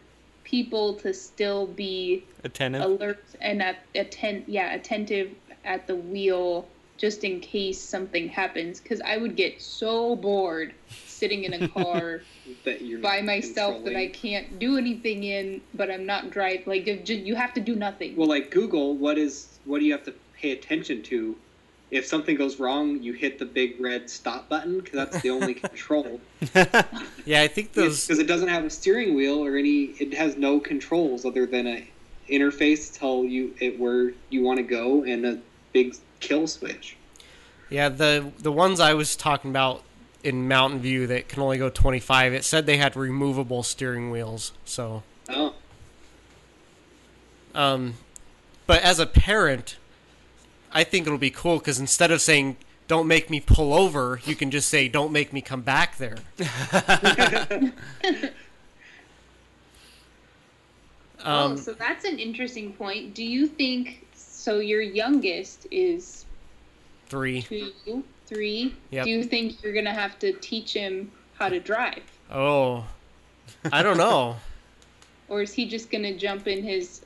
people to still be Attentive. alert and at atten- yeah attentive at the wheel just in case something happens because i would get so bored sitting in a car That you're by myself that i can't do anything in but i'm not driving like you have to do nothing Well, like Google, what is what do you have to pay attention to? If something goes wrong, you hit the big red stop button because that's the only control. Yeah, I think those. Because it doesn't have a steering wheel or any. It has no controls other than a interface to tell you it where you want to go and a big kill switch. Yeah, the the ones I was talking about in Mountain View that can only go 25, it said they had removable steering wheels. So, Oh, um, but as a parent, I think it'll be cool because instead of saying "Don't make me pull over," you can just say "Don't make me come back there." oh Um, so that's an interesting point do you think so your youngest is three. two three Yep. do you think you're gonna have to teach him how to drive Oh, I don't know or is he just gonna jump in his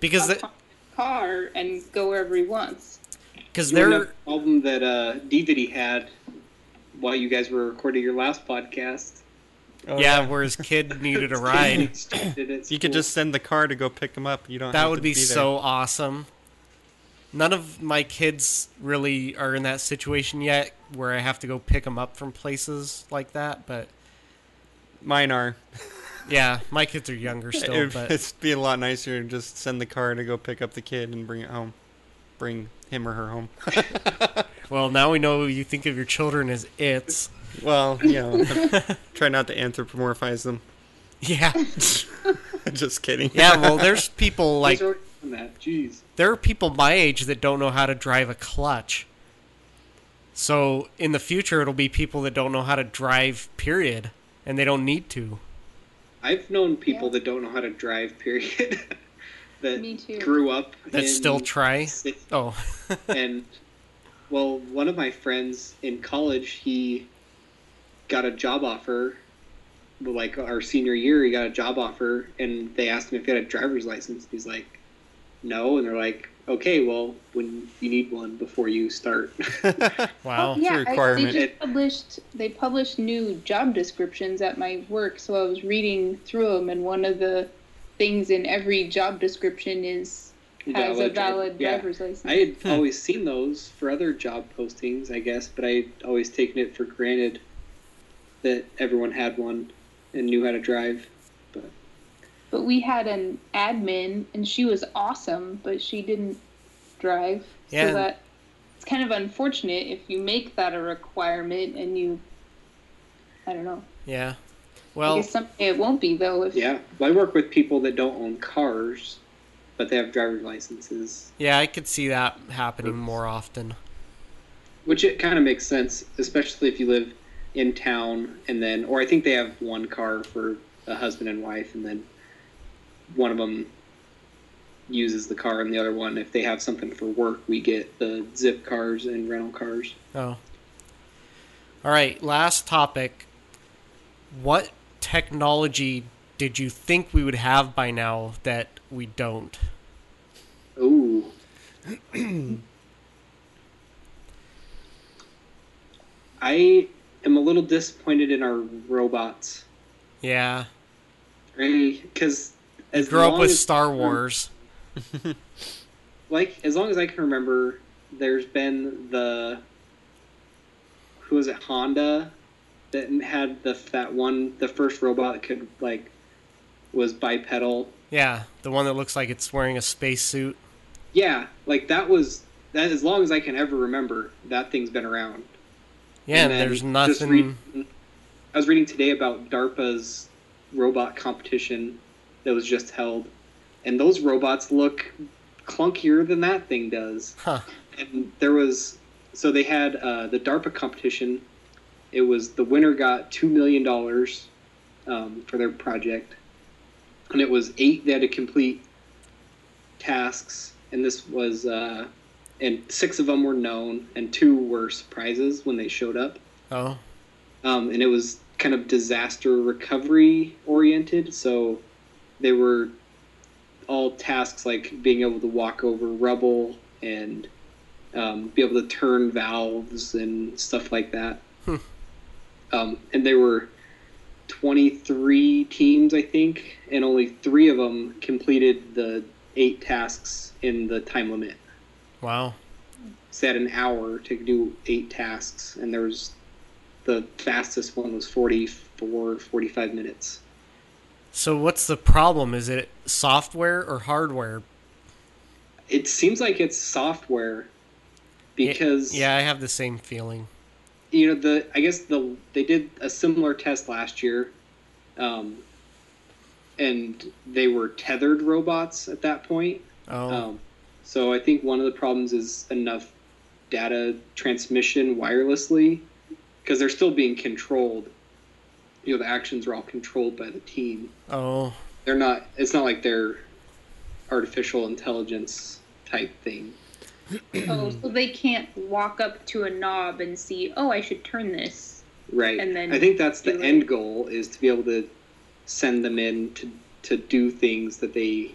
because the, autonomous car and go wherever he wants. because you remember they're the problem that uh, DVD had while you guys were recording your last podcast. Oh, yeah, where his kid needed a ride. You could just send the car to go pick him up. You don't. That have would to be, there. so awesome. None of my kids really are in that situation yet where I have to go pick them up from places like that, but Mine are. Yeah, my kids are younger still, It'd but it'd be a lot nicer to just send the car to go pick up the kid and bring it home, bring him or her home. well, now we know you think of your children as its. well, you know, try not to anthropomorphize them. Yeah. just kidding. Yeah, well, there's people like Who's already done that? Jeez. there are people my age that don't know how to drive a clutch. So, in the future it'll be people that don't know how to drive period and they don't need to. I've known people Yeah. that don't know how to drive. Period. that Me too. grew up That in still try. city- Oh. and well, one of my friends in college, he got a job offer. Like our senior year, he got a job offer, and they asked him if he had a driver's license. He's like, "No," and they're like, "Okay, well, when you need one before you start." wow. Oh, yeah, I- requirement. they just published they published new job descriptions at my work, so I was reading through them, and one of the things in every job description is has a Valid driver- valid yeah. driver's license. I had hmm. always seen those for other job postings, I guess, but I always taken it for granted that everyone had one and knew how to drive. But But we had an admin, and she was awesome, but she didn't drive. Yeah. So that it's kind of unfortunate if you make that a requirement and you. I don't know. Yeah. I Well, guess someday it won't be though. If yeah, well, I work with people that don't own cars, but they have driver's licenses, yeah, I could see that happening more often. which it kind of makes sense, especially if you live in town and then, or I think they have one car for a husband and wife, and then one of them uses the car and the other one if they have something for work we get the zip cars and rental cars Oh. All right, last topic. What technology did you think we would have by now that we don't? oh i am a little disappointed in our robots Yeah. because as grew up with as- Star Wars. like as long as i can remember there's been the who was it honda that had the that one the first robot that could like was bipedal Yeah, the one that looks like it's wearing a spacesuit. yeah like that was that as long as i can ever remember that thing's been around Yeah, And and then there's nothing. read- I was reading today about DARPA's robot competition that was just held, and those robots look clunkier than that thing does. Huh. And there was so they had uh, the DARPA competition. It was the winner got two million dollars um, for their project, and it was eight. They had to complete tasks, and this was uh, and six of them were known, and two were surprises when they showed up. Oh. Um, and it was kind of disaster recovery oriented. So they were all tasks like being able to walk over rubble and um, be able to turn valves and stuff like that. Hmm. Um, and there were 23 teams, I think, and only three of them completed the eight tasks in the time limit. Wow. Had an hour to do eight tasks, and there was the fastest one was 44, 45 minutes. So what's the problem? Is it software or hardware? It seems like it's software because Yeah, I have the same feeling. you know the I guess the they did a similar test last year, um, and they were tethered robots at that point. Oh. Um, so I think one of the problems is enough data transmission wirelessly because they're still being controlled. You know, the actions are all controlled by the team. Oh. They're not. It's not like they're artificial intelligence type thing. Oh, so they can't walk up to a knob and see, oh, I should turn this. Right. And then I think that's the it. end goal is to be able to send them in to to do things that they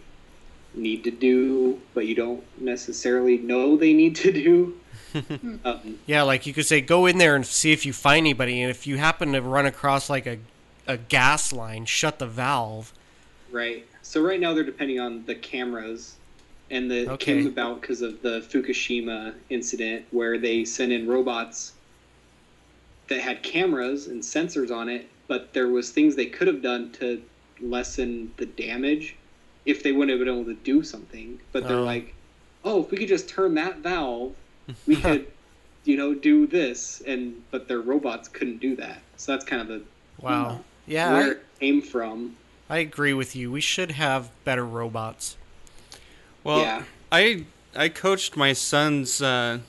need to do, but you don't necessarily know they need to do. Um, Yeah, like you could say, go in there and see if you find anybody, and if you happen to run across like a, a gas line, shut the valve. right. So right now they're depending on the cameras, and the it Okay. came about because of the Fukushima incident where they sent in robots that had cameras and sensors on it, but there was things they could have done to lessen the damage if they wouldn't have been able to do something. But they're Oh. like, oh, if we could just turn that valve, we could, you know, do this. And but their robots couldn't do that. So that's kind of the Wow. Yeah, where I, it came from. I agree with you. We should have better robots. Well, Yeah. I I coached my son's uh,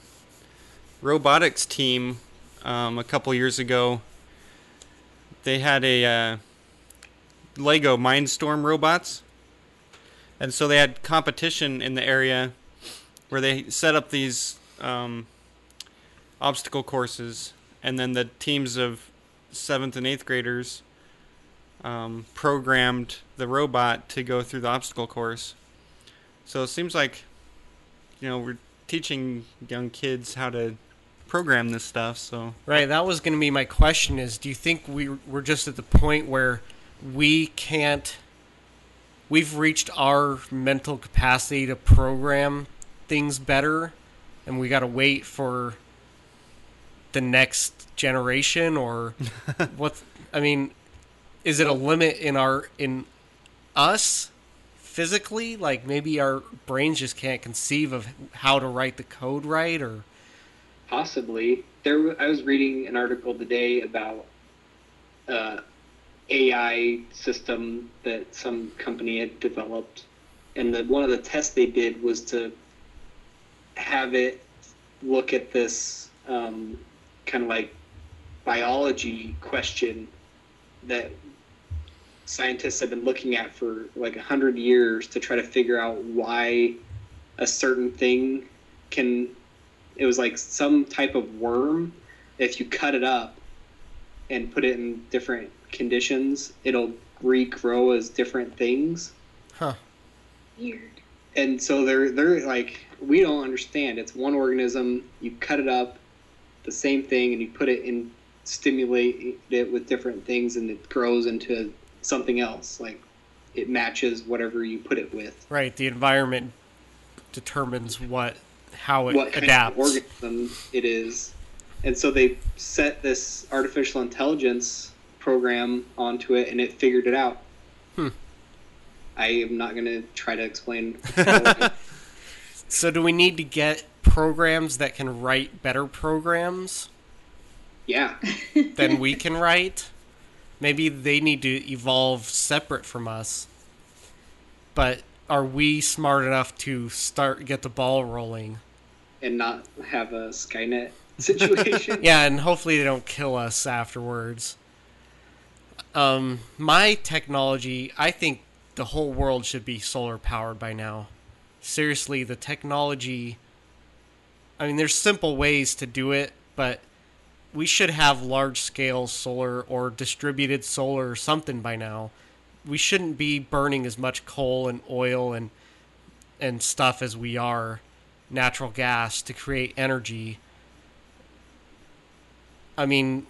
robotics team um, a couple years ago. They had a uh, Lego Mindstorm robots, and so they had competition in the area where they set up these um, obstacle courses, and then the teams of seventh and eighth graders um, programmed the robot to go through the obstacle course. So it seems like, you know, we're teaching young kids how to program this stuff. So Right, that was going to be my question is do you think we we're just at the point where we can't we've reached our mental capacity to program things better and we got to wait for the next generation or what I mean is it a limit in our in us physically like maybe our brains just can't conceive of how to write the code right or Possibly. There, I was reading an article today about uh, AI system that some company had developed, and that one of the tests they did was to have it look at this um, kind of like biology question that scientists have been looking at for like a hundred years to try to figure out why a certain thing can it was like some type of worm. If you cut it up and put it in different conditions it'll regrow as different things. Huh. Weird. and so they're they're like we don't understand it's one organism you cut it up the same thing and you put it in stimulate it with different things and it grows into something else like it matches whatever you put it with Right, the environment determines what how it what kind of organism it is. And so they set this artificial intelligence program onto it, and it figured it out. Hmm. I am not going to try to explain. how it- so do we need to get programs that can write better programs yeah, than we can write? maybe they need to evolve separate from us. But are we smart enough to start get the ball rolling? and not have a Skynet situation. Yeah, and hopefully they don't kill us afterwards. Um, my technology, I think the whole world should be solar powered by now. Seriously, the technology. I mean, there's simple ways to do it, but we should have large scale solar or distributed solar or something by now. We shouldn't be burning as much coal and oil and and stuff as we are natural gas to create energy. I mean,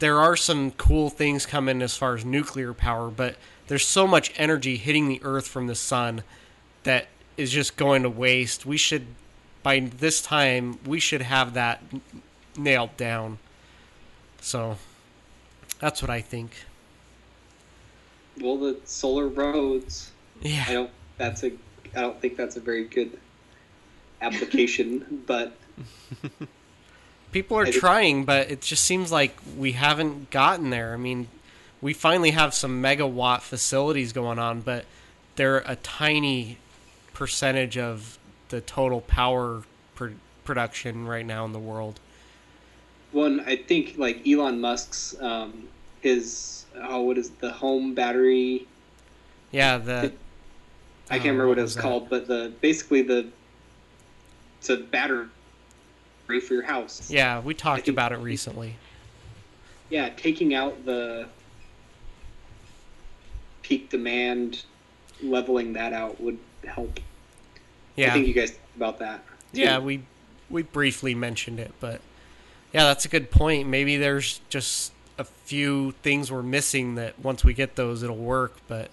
there are some cool things coming as far as nuclear power, but there's so much energy hitting the earth from the sun that is just going to waste. We should by this time we should have that nailed down. So that's what I think. well, the solar roads. I Yeah. don't. That's a. I don't think that's a very good application, but People are I think- trying, but it just seems like we haven't gotten there. I mean, we finally have some megawatt facilities going on, but they're a tiny percentage of the total power pr- production right now in the world. one I think like Elon Musk's um, his oh what is the home battery? Yeah, the I can't Oh, remember what it was was called, but the basically the it's a battery for your house. yeah, we talked think- about it recently. yeah, taking out the peak demand, leveling that out would help. I Yeah, think you guys talked about that. too. yeah, we we briefly mentioned it, but yeah, that's a good point. Maybe there's just a few things we're missing that once we get those, it'll work. But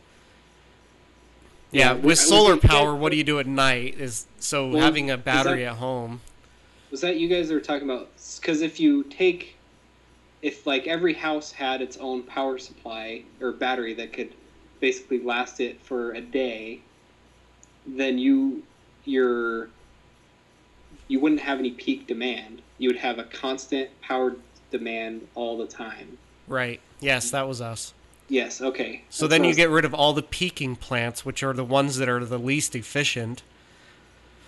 yeah, Yeah, with I solar think that- power, what do you do at night? Is so Well, having a battery that- at home. Was that you guys were talking about? Because if you take, if like every house had its own power supply or battery that could basically last it for a day, then you you're you wouldn't have any peak demand. You would have a constant power demand all the time. Right. Yes, that was us. Yes. Okay. So That's then you get rid of all the peaking plants, which are the ones that are the least efficient.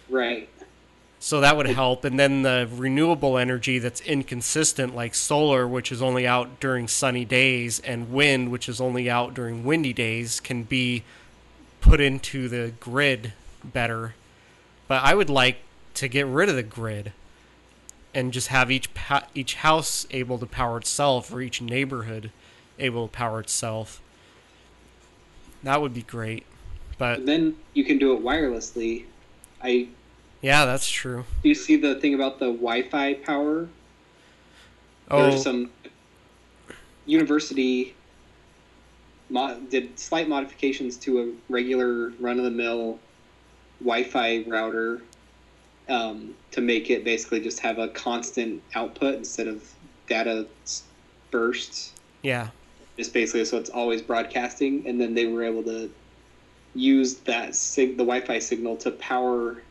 right. So that would help. And then the renewable energy that's inconsistent, like solar, which is only out during sunny days, and wind, which is only out during windy days, can be put into the grid better. But I would like to get rid of the grid and just have each pa- each house able to power itself, or each neighborhood able to power itself. That would be great. But then you can do it wirelessly. I yeah, that's true. do you see the thing about the Wi-Fi power? Oh, There's some university mo- did slight modifications to a regular run-of-the-mill Wi-Fi router um, to make it basically just have a constant output instead of data bursts. yeah. Just basically so it's always broadcasting, and then they were able to use that sig- the Wi-Fi signal to power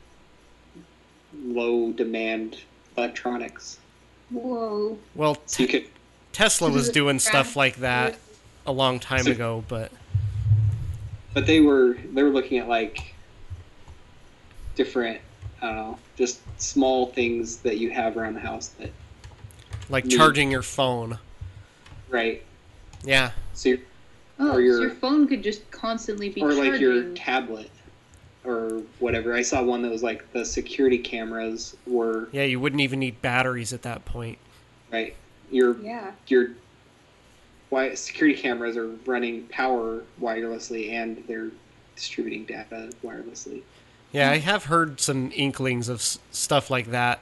low demand electronics. Whoa. Well, So you could Tesla was doing stuff like that a long time So- ago, but but they were they were looking at like different I don't know, just small things that you have around the house that like Yeah. charging your phone. right. Yeah, So you're, Oh, Or so your- your phone could just constantly be or charging. like your tablet or whatever. I saw one that was like the security cameras were yeah, you wouldn't even need batteries at that point. right. Your yeah. your why security cameras are running power wirelessly and they're distributing data wirelessly. Yeah, I have heard some inklings of s- stuff like that.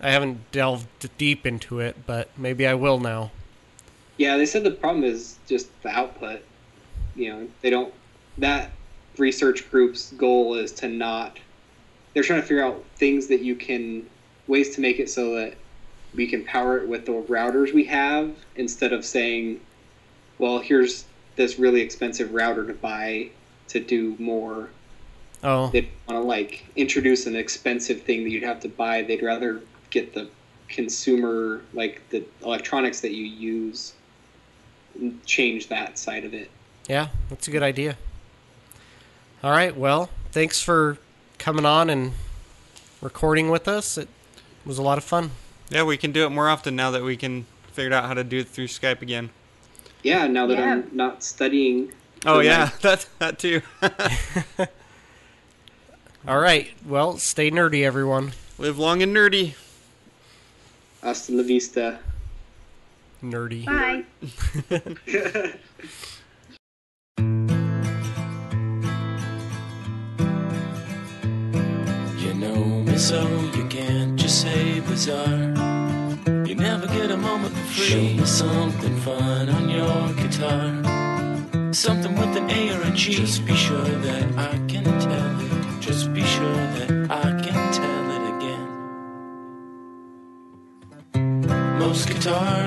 I haven't delved deep into it, but maybe I will now. Yeah, they said the problem is just the output. You know, they don't. That research group's goal is to not. They're trying to figure out things that you can, ways to make it so that we can power it with the routers we have instead of saying, well, here's this really expensive router to buy to do more. Oh, They want to like introduce an expensive thing that you'd have to buy. They'd rather get the consumer, like the electronics that you use and change that side of it. Yeah, that's a good idea. All right, well, thanks for coming on and recording with us. It was a lot of fun. Yeah, we can do it more often now that we can figure out how to do it through Skype again. Yeah, now that Yeah. I'm not studying. Oh yeah, my- that that too. All right, well, stay nerdy, everyone. Live long and nerdy. Hasta la vista. Nerdy. Bye. You know me so you can't just say bizarre. You never get a moment for free. Show me something fun on your guitar. Something with an A or a G. Just be sure that I can tell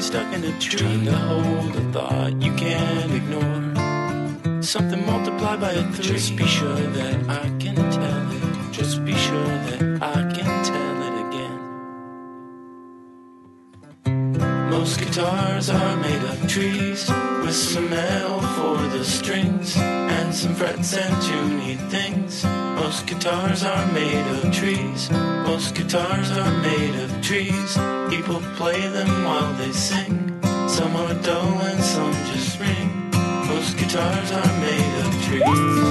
Me stuck in a tree. To hold a thought you can't ignore. Something multiplied by a three. Just be sure that I can tell it. Just be sure that I Most guitars are made of trees with some L for the strings and some frets and tuney things. Most guitars are made of trees. Most guitars are made of trees. People play them while they sing. Some are dull and some just ring. Most guitars are made of trees.